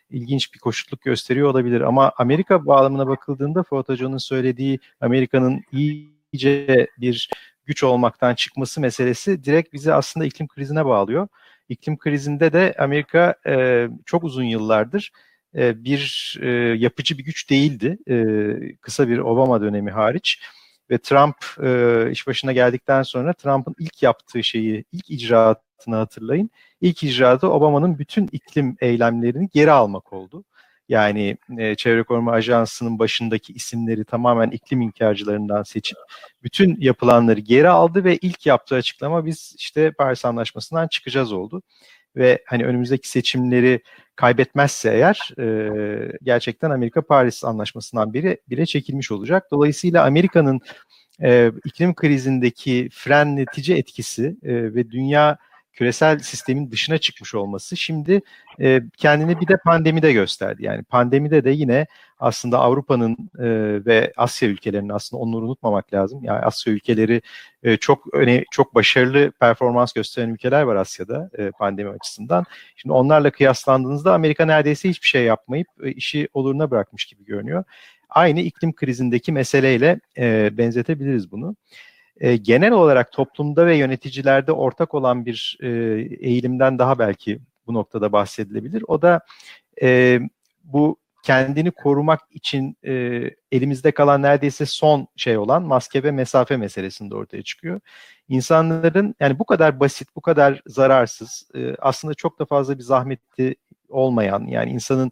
ilginç bir koşutluk gösteriyor olabilir. Ama Amerika bağlamına bakıldığında Fuat Hoca'nın söylediği Amerika'nın iyice bir güç olmaktan çıkması meselesi direkt bizi aslında iklim krizine bağlıyor. İklim krizinde de Amerika e, çok uzun yıllardır e, bir e, yapıcı bir güç değildi. E, kısa bir Obama dönemi hariç. Ve Trump e, iş başına geldikten sonra Trump'ın ilk yaptığı şeyi, ilk icraatını hatırlayın. İlk icraatı Obama'nın bütün iklim eylemlerini geri almak oldu. Yani e, Çevre Koruma Ajansı'nın başındaki isimleri tamamen iklim inkarcılarından seçip bütün yapılanları geri aldı ve ilk yaptığı açıklama biz işte Paris Anlaşması'ndan çıkacağız oldu. Ve hani önümüzdeki seçimleri kaybetmezse eğer e, gerçekten Amerika Paris Anlaşması'ndan biri bile çekilmiş olacak. Dolayısıyla Amerika'nın e, iklim krizindeki frenletici etkisi e, ve dünya küresel sistemin dışına çıkmış olması şimdi e, kendini bir de pandemide gösterdi. Yani pandemide de yine aslında Avrupa'nın e, ve Asya ülkelerinin aslında onları unutmamak lazım. Yani Asya ülkeleri e, çok öne, çok başarılı performans gösteren ülkeler var Asya'da e, pandemi açısından. Şimdi onlarla kıyaslandığınızda Amerika neredeyse hiçbir şey yapmayıp e, işi oluruna bırakmış gibi görünüyor. Aynı iklim krizindeki meseleyle e, benzetebiliriz bunu e, genel olarak toplumda ve yöneticilerde ortak olan bir e, eğilimden daha belki bu noktada bahsedilebilir. O da e, bu kendini korumak için e, elimizde kalan neredeyse son şey olan maske ve mesafe meselesinde ortaya çıkıyor. İnsanların yani bu kadar basit, bu kadar zararsız, e, aslında çok da fazla bir zahmeti olmayan yani insanın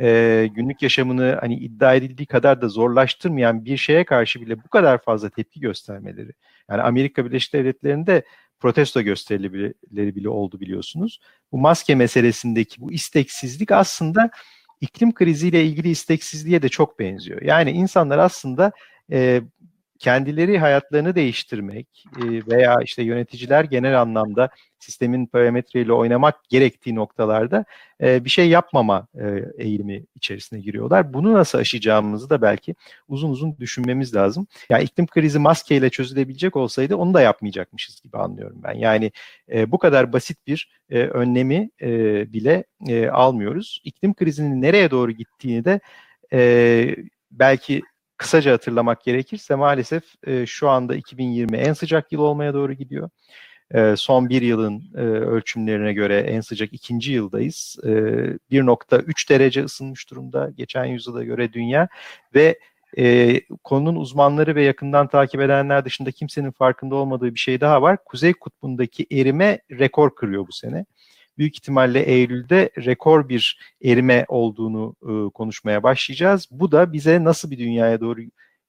e, günlük yaşamını hani iddia edildiği kadar da zorlaştırmayan bir şeye karşı bile bu kadar fazla tepki göstermeleri. Yani Amerika Birleşik Devletleri'nde protesto gösterileri bile oldu biliyorsunuz. Bu maske meselesindeki bu isteksizlik aslında iklim kriziyle ilgili isteksizliğe de çok benziyor. Yani insanlar aslında e, kendileri hayatlarını değiştirmek e, veya işte yöneticiler genel anlamda sistemin parametreyle oynamak gerektiği noktalarda e, bir şey yapmama e, eğilimi içerisine giriyorlar. Bunu nasıl aşacağımızı da belki uzun uzun düşünmemiz lazım. Yani iklim krizi maskeyle çözülebilecek olsaydı onu da yapmayacakmışız gibi anlıyorum ben. Yani bu kadar basit bir önlemi bile almıyoruz. İklim krizinin nereye doğru gittiğini de belki kısaca hatırlamak gerekirse maalesef e, şu anda 2020 en sıcak yıl olmaya doğru gidiyor. E, son bir yılın e, ölçümlerine göre en sıcak ikinci yıldayız. E, 1.3 derece ısınmış durumda geçen yüzyıla göre dünya ve e, konunun uzmanları ve yakından takip edenler dışında kimsenin farkında olmadığı bir şey daha var. Kuzey kutbundaki erime rekor kırıyor bu sene büyük ihtimalle Eylül'de rekor bir erime olduğunu e, konuşmaya başlayacağız. Bu da bize nasıl bir dünyaya doğru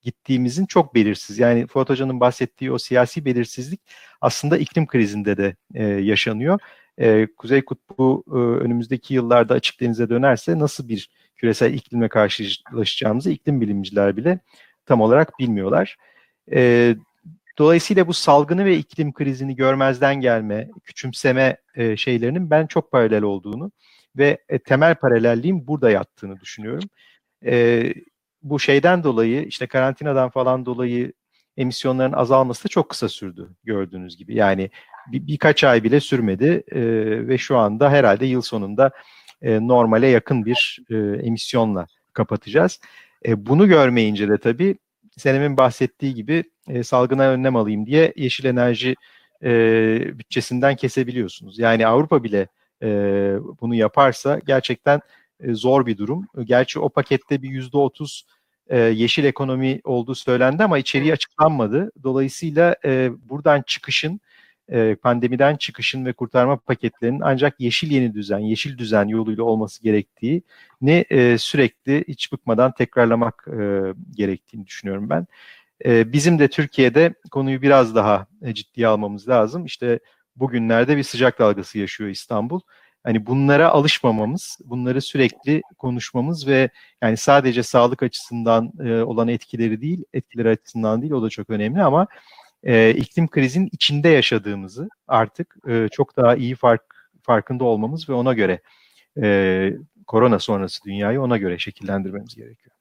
gittiğimizin çok belirsiz. Yani Fuat Hoca'nın bahsettiği o siyasi belirsizlik aslında iklim krizinde de e, yaşanıyor. E, Kuzey Kutbu e, önümüzdeki yıllarda açık denize dönerse nasıl bir küresel iklimle karşılaşacağımızı iklim bilimciler bile tam olarak bilmiyorlar. E, Dolayısıyla bu salgını ve iklim krizini görmezden gelme, küçümseme e, şeylerinin ben çok paralel olduğunu ve e, temel paralelliğin burada yattığını düşünüyorum. E, bu şeyden dolayı işte karantinadan falan dolayı emisyonların azalması da çok kısa sürdü gördüğünüz gibi. Yani bir, birkaç ay bile sürmedi e, ve şu anda herhalde yıl sonunda e, normale yakın bir e, emisyonla kapatacağız. E, bunu görmeyince de tabii Senem'in bahsettiği gibi e, salgına önlem alayım diye yeşil enerji e, bütçesinden kesebiliyorsunuz. Yani Avrupa bile e, bunu yaparsa gerçekten e, zor bir durum. Gerçi o pakette bir yüzde otuz e, yeşil ekonomi olduğu söylendi ama içeriği açıklanmadı. Dolayısıyla e, buradan çıkışın e, pandemiden çıkışın ve kurtarma paketlerinin ancak yeşil yeni düzen, yeşil düzen yoluyla olması gerektiğini e, sürekli hiç bıkmadan tekrarlamak e, gerektiğini düşünüyorum ben. E, bizim de Türkiye'de konuyu biraz daha e, ciddiye almamız lazım. İşte bugünlerde bir sıcak dalgası yaşıyor İstanbul. Hani bunlara alışmamamız, bunları sürekli konuşmamız ve yani sadece sağlık açısından olan etkileri değil, etkileri açısından değil o da çok önemli ama e, iklim krizin içinde yaşadığımızı artık e, çok daha iyi fark farkında olmamız ve ona göre e, korona sonrası dünyayı ona göre şekillendirmemiz gerekiyor.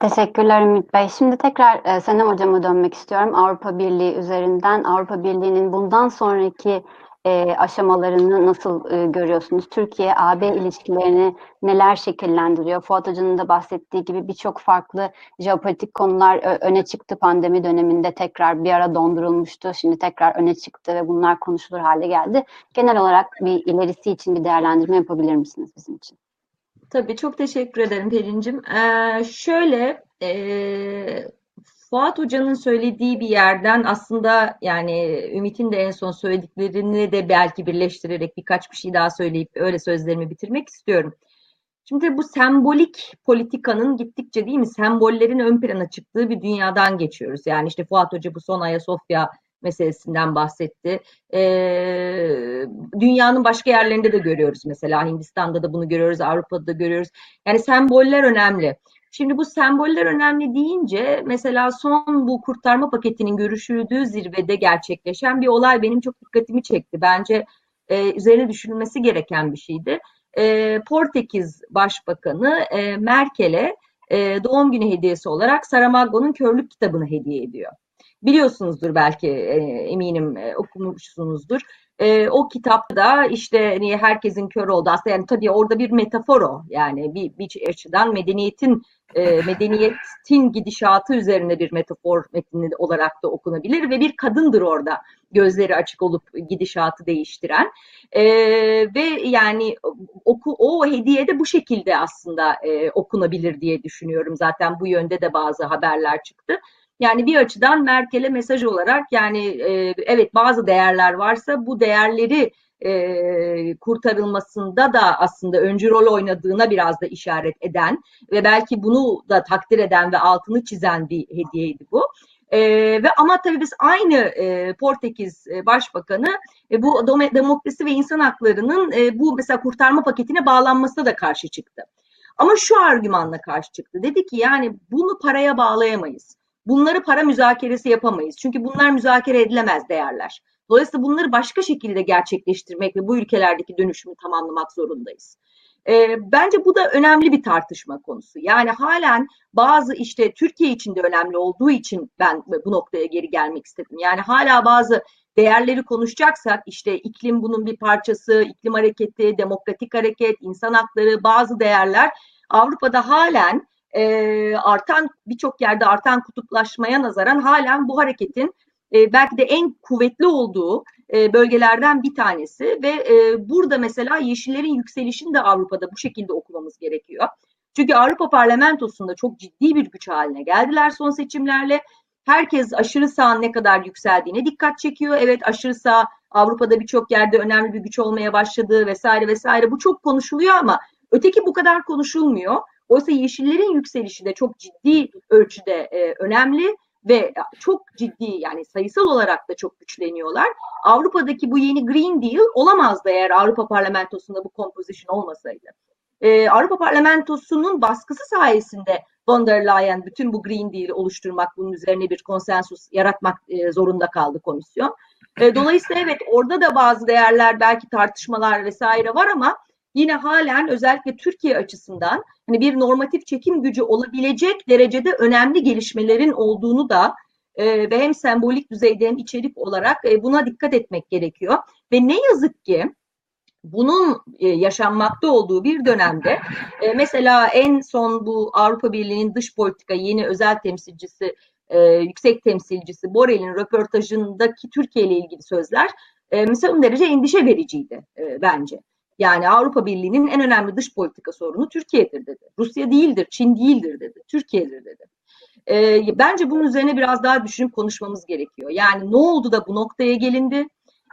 Teşekkürler Ümit Bey. Şimdi tekrar e, Senem Hocam'a dönmek istiyorum. Avrupa Birliği üzerinden Avrupa Birliği'nin bundan sonraki e, aşamalarını nasıl e, görüyorsunuz? Türkiye-AB ilişkilerini neler şekillendiriyor? Fuat Hoca'nın da bahsettiği gibi birçok farklı jeopolitik konular öne çıktı pandemi döneminde tekrar bir ara dondurulmuştu. Şimdi tekrar öne çıktı ve bunlar konuşulur hale geldi. Genel olarak bir ilerisi için bir değerlendirme yapabilir misiniz bizim için? Tabii çok teşekkür ederim Pelin'cim. Ee, şöyle e, Fuat Hoca'nın söylediği bir yerden aslında yani Ümit'in de en son söylediklerini de belki birleştirerek birkaç bir şey daha söyleyip öyle sözlerimi bitirmek istiyorum. Şimdi bu sembolik politikanın gittikçe değil mi sembollerin ön plana çıktığı bir dünyadan geçiyoruz. Yani işte Fuat Hoca bu son Ayasofya meselesinden bahsetti. Ee, dünyanın başka yerlerinde de görüyoruz mesela Hindistan'da da bunu görüyoruz, Avrupa'da da görüyoruz. Yani semboller önemli. Şimdi bu semboller önemli deyince mesela son bu kurtarma paketinin görüşüldüğü zirvede gerçekleşen bir olay benim çok dikkatimi çekti. Bence e, üzerine düşünülmesi gereken bir şeydi. E, Portekiz Başbakanı e, Merkel'e e, doğum günü hediyesi olarak Saramago'nun Körlük kitabını hediye ediyor. Biliyorsunuzdur belki e, eminim e, okumuşsunuzdur. E, o kitapta işte niye herkesin kör oldu aslında yani tabii orada bir metafor o. Yani bir, bir açıdan medeniyetin e, medeniyetin gidişatı üzerine bir metafor metni olarak da okunabilir ve bir kadındır orada gözleri açık olup gidişatı değiştiren. E, ve yani oku, o hediye de bu şekilde aslında e, okunabilir diye düşünüyorum. Zaten bu yönde de bazı haberler çıktı. Yani bir açıdan Merkel'e mesaj olarak yani e, evet bazı değerler varsa bu değerleri e, kurtarılmasında da aslında öncü rol oynadığına biraz da işaret eden ve belki bunu da takdir eden ve altını çizen bir hediyeydi bu. E, ve ama tabii biz aynı e, Portekiz e, Başbakanı e, bu demokrasi ve insan haklarının e, bu mesela kurtarma paketine bağlanmasına da karşı çıktı. Ama şu argümanla karşı çıktı. Dedi ki yani bunu paraya bağlayamayız. Bunları para müzakeresi yapamayız. Çünkü bunlar müzakere edilemez değerler. Dolayısıyla bunları başka şekilde gerçekleştirmek ve bu ülkelerdeki dönüşümü tamamlamak zorundayız. E, bence bu da önemli bir tartışma konusu. Yani halen bazı işte Türkiye için de önemli olduğu için ben bu noktaya geri gelmek istedim. Yani hala bazı değerleri konuşacaksak işte iklim bunun bir parçası, iklim hareketi, demokratik hareket, insan hakları, bazı değerler Avrupa'da halen e, artan birçok yerde artan kutuplaşmaya nazaran halen bu hareketin e, belki de en kuvvetli olduğu e, bölgelerden bir tanesi ve e, burada mesela yeşillerin yükselişini de Avrupa'da bu şekilde okumamız gerekiyor. Çünkü Avrupa Parlamentosu'nda çok ciddi bir güç haline geldiler son seçimlerle. Herkes aşırı sağın ne kadar yükseldiğine dikkat çekiyor. Evet aşırı sağ Avrupa'da birçok yerde önemli bir güç olmaya başladı vesaire vesaire. Bu çok konuşuluyor ama öteki bu kadar konuşulmuyor. Oysa yeşillerin yükselişi de çok ciddi ölçüde e, önemli ve çok ciddi yani sayısal olarak da çok güçleniyorlar. Avrupa'daki bu yeni Green Deal olamazdı eğer Avrupa Parlamentosu'nda bu kompozisyon olmasaydı. Ee, Avrupa Parlamentosu'nun baskısı sayesinde von der Leyen bütün bu Green Deal'i oluşturmak, bunun üzerine bir konsensus yaratmak e, zorunda kaldı komisyon. E, dolayısıyla evet orada da bazı değerler belki tartışmalar vesaire var ama yine halen özellikle Türkiye açısından hani bir normatif çekim gücü olabilecek derecede önemli gelişmelerin olduğunu da e, ve hem sembolik düzeyde hem içerik olarak e, buna dikkat etmek gerekiyor. Ve ne yazık ki bunun e, yaşanmakta olduğu bir dönemde e, mesela en son bu Avrupa Birliği'nin dış politika yeni özel temsilcisi e, yüksek temsilcisi Borrell'in röportajındaki Türkiye ile ilgili sözler e, mesela derece endişe vericiydi e, bence. Yani Avrupa Birliği'nin en önemli dış politika sorunu Türkiye'dir dedi. Rusya değildir, Çin değildir dedi. Türkiye'dir dedi. E, bence bunun üzerine biraz daha düşünüp konuşmamız gerekiyor. Yani ne oldu da bu noktaya gelindi?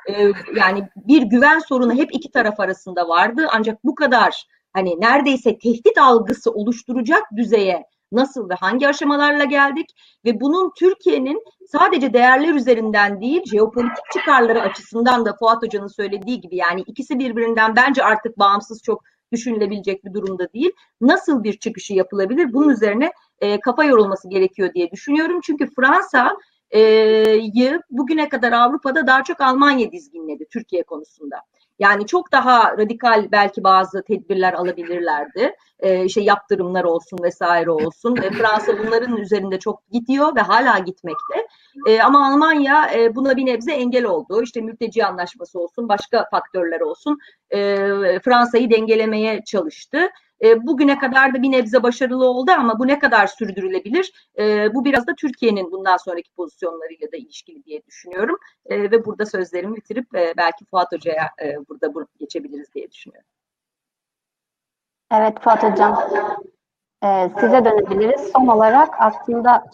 E, yani bir güven sorunu hep iki taraf arasında vardı ancak bu kadar hani neredeyse tehdit algısı oluşturacak düzeye nasıl ve hangi aşamalarla geldik ve bunun Türkiye'nin sadece değerler üzerinden değil jeopolitik çıkarları açısından da Fuat Hoca'nın söylediği gibi yani ikisi birbirinden bence artık bağımsız çok düşünülebilecek bir durumda değil. Nasıl bir çıkışı yapılabilir? Bunun üzerine e, kafa yorulması gerekiyor diye düşünüyorum. Çünkü Fransa e, bugüne kadar Avrupa'da daha çok Almanya dizginledi Türkiye konusunda. Yani çok daha radikal belki bazı tedbirler alabilirlerdi. E, işte yaptırımlar olsun vesaire olsun. E, Fransa bunların üzerinde çok gidiyor ve hala gitmekte. E, ama Almanya e, buna bir nebze engel oldu. İşte mülteci anlaşması olsun, başka faktörler olsun. E, Fransa'yı dengelemeye çalıştı. E, bugüne kadar da bir nebze başarılı oldu ama bu ne kadar sürdürülebilir? E, bu biraz da Türkiye'nin bundan sonraki pozisyonlarıyla da ilişkili diye düşünüyorum. E, ve burada sözlerimi bitirip e, belki Fuat Hoca'ya e, burada geçebiliriz diye düşünüyorum. Evet Fuat Hocam, e, size dönebiliriz. Son olarak aslında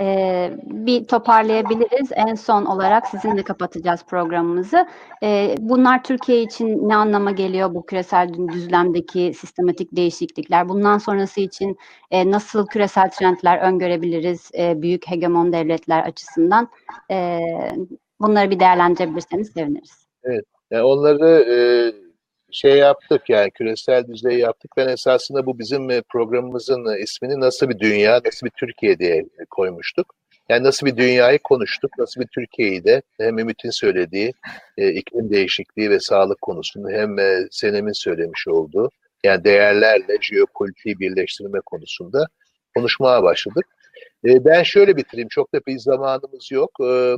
e, bir toparlayabiliriz. En son olarak sizinle kapatacağız programımızı. E, bunlar Türkiye için ne anlama geliyor bu küresel düzlemdeki sistematik değişiklikler? Bundan sonrası için e, nasıl küresel trendler öngörebiliriz e, büyük hegemon devletler açısından? E, bunları bir değerlendirebilirseniz seviniriz. Evet, yani onları e, şey yaptık yani küresel düzey yaptık. Ben esasında bu bizim e, programımızın e, ismini nasıl bir dünya, nasıl bir Türkiye diye e, koymuştuk. Yani nasıl bir dünyayı konuştuk, nasıl bir Türkiye'yi de hem Ümit'in söylediği e, iklim değişikliği ve sağlık konusunda hem e, Senem'in söylemiş olduğu yani değerlerle jeopolitiği birleştirme konusunda konuşmaya başladık. E, ben şöyle bitireyim, çok da bir zamanımız yok. E,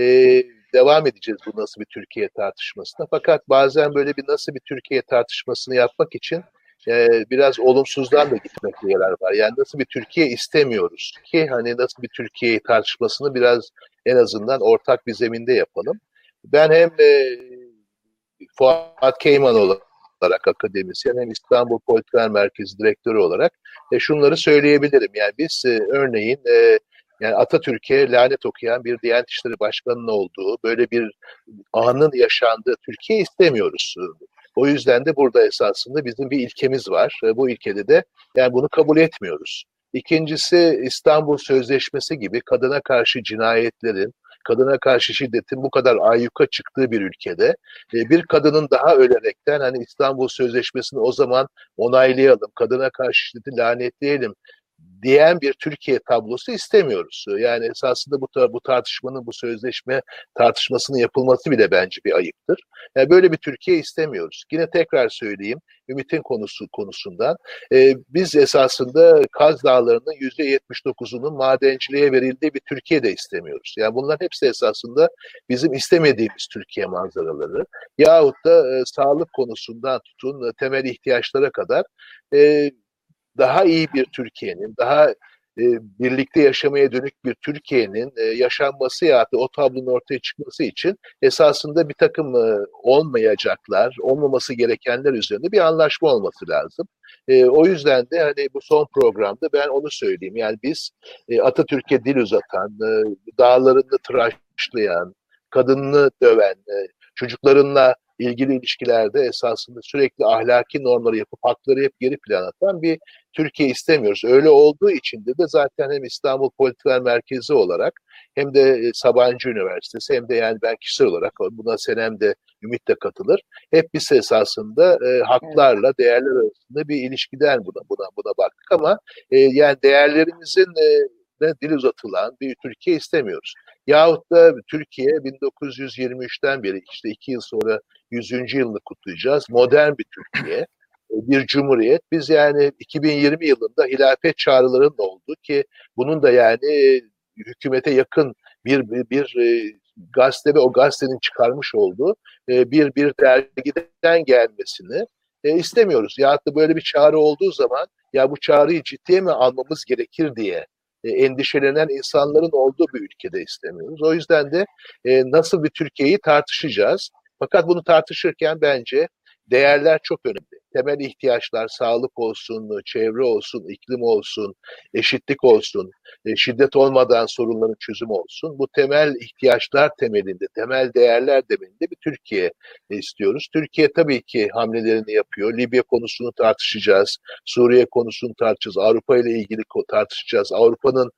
e, devam edeceğiz bu nasıl bir Türkiye tartışmasına. Fakat bazen böyle bir nasıl bir Türkiye tartışmasını yapmak için e, biraz olumsuzdan da gitmekte yarar var. Yani nasıl bir Türkiye istemiyoruz ki hani nasıl bir Türkiye tartışmasını biraz en azından ortak bir zeminde yapalım. Ben hem e, Fuat Keyman olarak akademisyen hem İstanbul Politikalar Merkezi Direktörü olarak e, şunları söyleyebilirim. Yani biz e, örneğin e, yani Atatürk'e lanet okuyan bir Diyanet İşleri Başkanı'nın olduğu, böyle bir anın yaşandığı Türkiye istemiyoruz. O yüzden de burada esasında bizim bir ilkemiz var. Bu ilkede de yani bunu kabul etmiyoruz. İkincisi İstanbul Sözleşmesi gibi kadına karşı cinayetlerin, kadına karşı şiddetin bu kadar ayyuka çıktığı bir ülkede e, bir kadının daha ölerekten hani İstanbul Sözleşmesi'ni o zaman onaylayalım, kadına karşı şiddeti lanetleyelim diyen bir Türkiye tablosu istemiyoruz. Yani esasında bu, bu tartışmanın, bu sözleşme tartışmasının yapılması bile bence bir ayıptır. Yani böyle bir Türkiye istemiyoruz. Yine tekrar söyleyeyim, Ümit'in konusu konusundan. E, biz esasında Kaz Dağları'nın %79'unun madenciliğe verildiği bir Türkiye de istemiyoruz. Yani bunların hepsi esasında bizim istemediğimiz Türkiye manzaraları. Yahut da e, sağlık konusundan tutun temel ihtiyaçlara kadar e, daha iyi bir Türkiye'nin, daha e, birlikte yaşamaya dönük bir Türkiye'nin e, yaşanması ya da o tablonun ortaya çıkması için esasında bir takım e, olmayacaklar, olmaması gerekenler üzerinde bir anlaşma olması lazım. E, o yüzden de hani bu son programda ben onu söyleyeyim. Yani biz e, Atatürk'e dil uzatan, e, dağlarını tıraşlayan, kadınını döven, e, çocuklarınla ilgili ilişkilerde esasında sürekli ahlaki normları yapıp hakları hep geri plan atan bir Türkiye istemiyoruz. Öyle olduğu için de, zaten hem İstanbul Politikalar Merkezi olarak hem de e, Sabancı Üniversitesi hem de yani ben kişisel olarak buna Senem de Ümit de katılır. Hep biz esasında e, haklarla değerler arasında bir ilişkiden buna buna buna baktık ama e, yani değerlerimizin e, de dil uzatılan bir Türkiye istemiyoruz. Yahut da Türkiye 1923'ten beri işte iki yıl sonra 100. yılını kutlayacağız. Modern bir Türkiye, e, bir cumhuriyet. Biz yani 2020 yılında hilafet çağrılarının oldu ki bunun da yani e, hükümete yakın bir bir, bir e, gazete ve o gazetenin çıkarmış olduğu bir bir dergiden gelmesini istemiyoruz. Ya da böyle bir çağrı olduğu zaman ya bu çağrıyı ciddiye mi almamız gerekir diye endişelenen insanların olduğu bir ülkede istemiyoruz. O yüzden de nasıl bir Türkiye'yi tartışacağız. Fakat bunu tartışırken bence değerler çok önemli. Temel ihtiyaçlar sağlık olsun, çevre olsun, iklim olsun, eşitlik olsun, e, şiddet olmadan sorunların çözümü olsun. Bu temel ihtiyaçlar temelinde, temel değerler temelinde bir Türkiye istiyoruz. Türkiye tabii ki hamlelerini yapıyor. Libya konusunu tartışacağız, Suriye konusunu tartışacağız, Avrupa ile ilgili tartışacağız. Avrupa'nın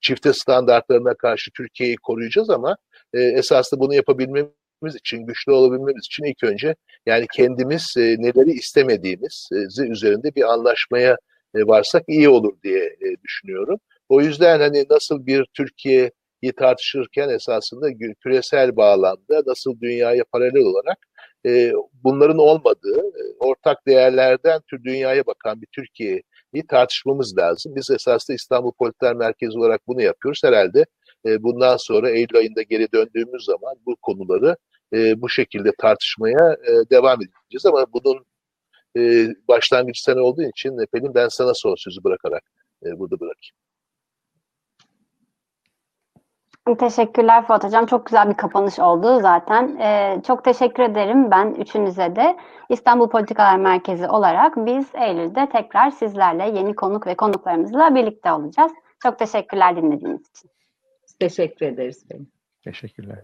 çifte standartlarına karşı Türkiye'yi koruyacağız ama e, esasında bunu yapabilmemiz için, güçlü olabilmemiz için ilk önce yani kendimiz e, neleri istemediğimiz e, üzerinde bir anlaşmaya e, varsak iyi olur diye e, düşünüyorum. O yüzden hani nasıl bir Türkiye'yi tartışırken esasında küresel bağlamda nasıl dünyaya paralel olarak e, bunların olmadığı, e, ortak değerlerden tür dünyaya bakan bir Türkiye tartışmamız lazım. Biz esasında İstanbul Politiler Merkezi olarak bunu yapıyoruz. Herhalde e, bundan sonra Eylül ayında geri döndüğümüz zaman bu konuları e, bu şekilde tartışmaya e, devam edeceğiz. Ama bunun e, başlangıç sene olduğu için Pelin ben sana son sözü bırakarak e, burada bırakayım. Teşekkürler Fuat Hocam. Çok güzel bir kapanış oldu zaten. Ee, çok teşekkür ederim ben üçünüze de. İstanbul Politikalar Merkezi olarak biz Eylül'de tekrar sizlerle yeni konuk ve konuklarımızla birlikte olacağız. Çok teşekkürler dinlediğiniz için. Teşekkür ederiz. Teşekkürler.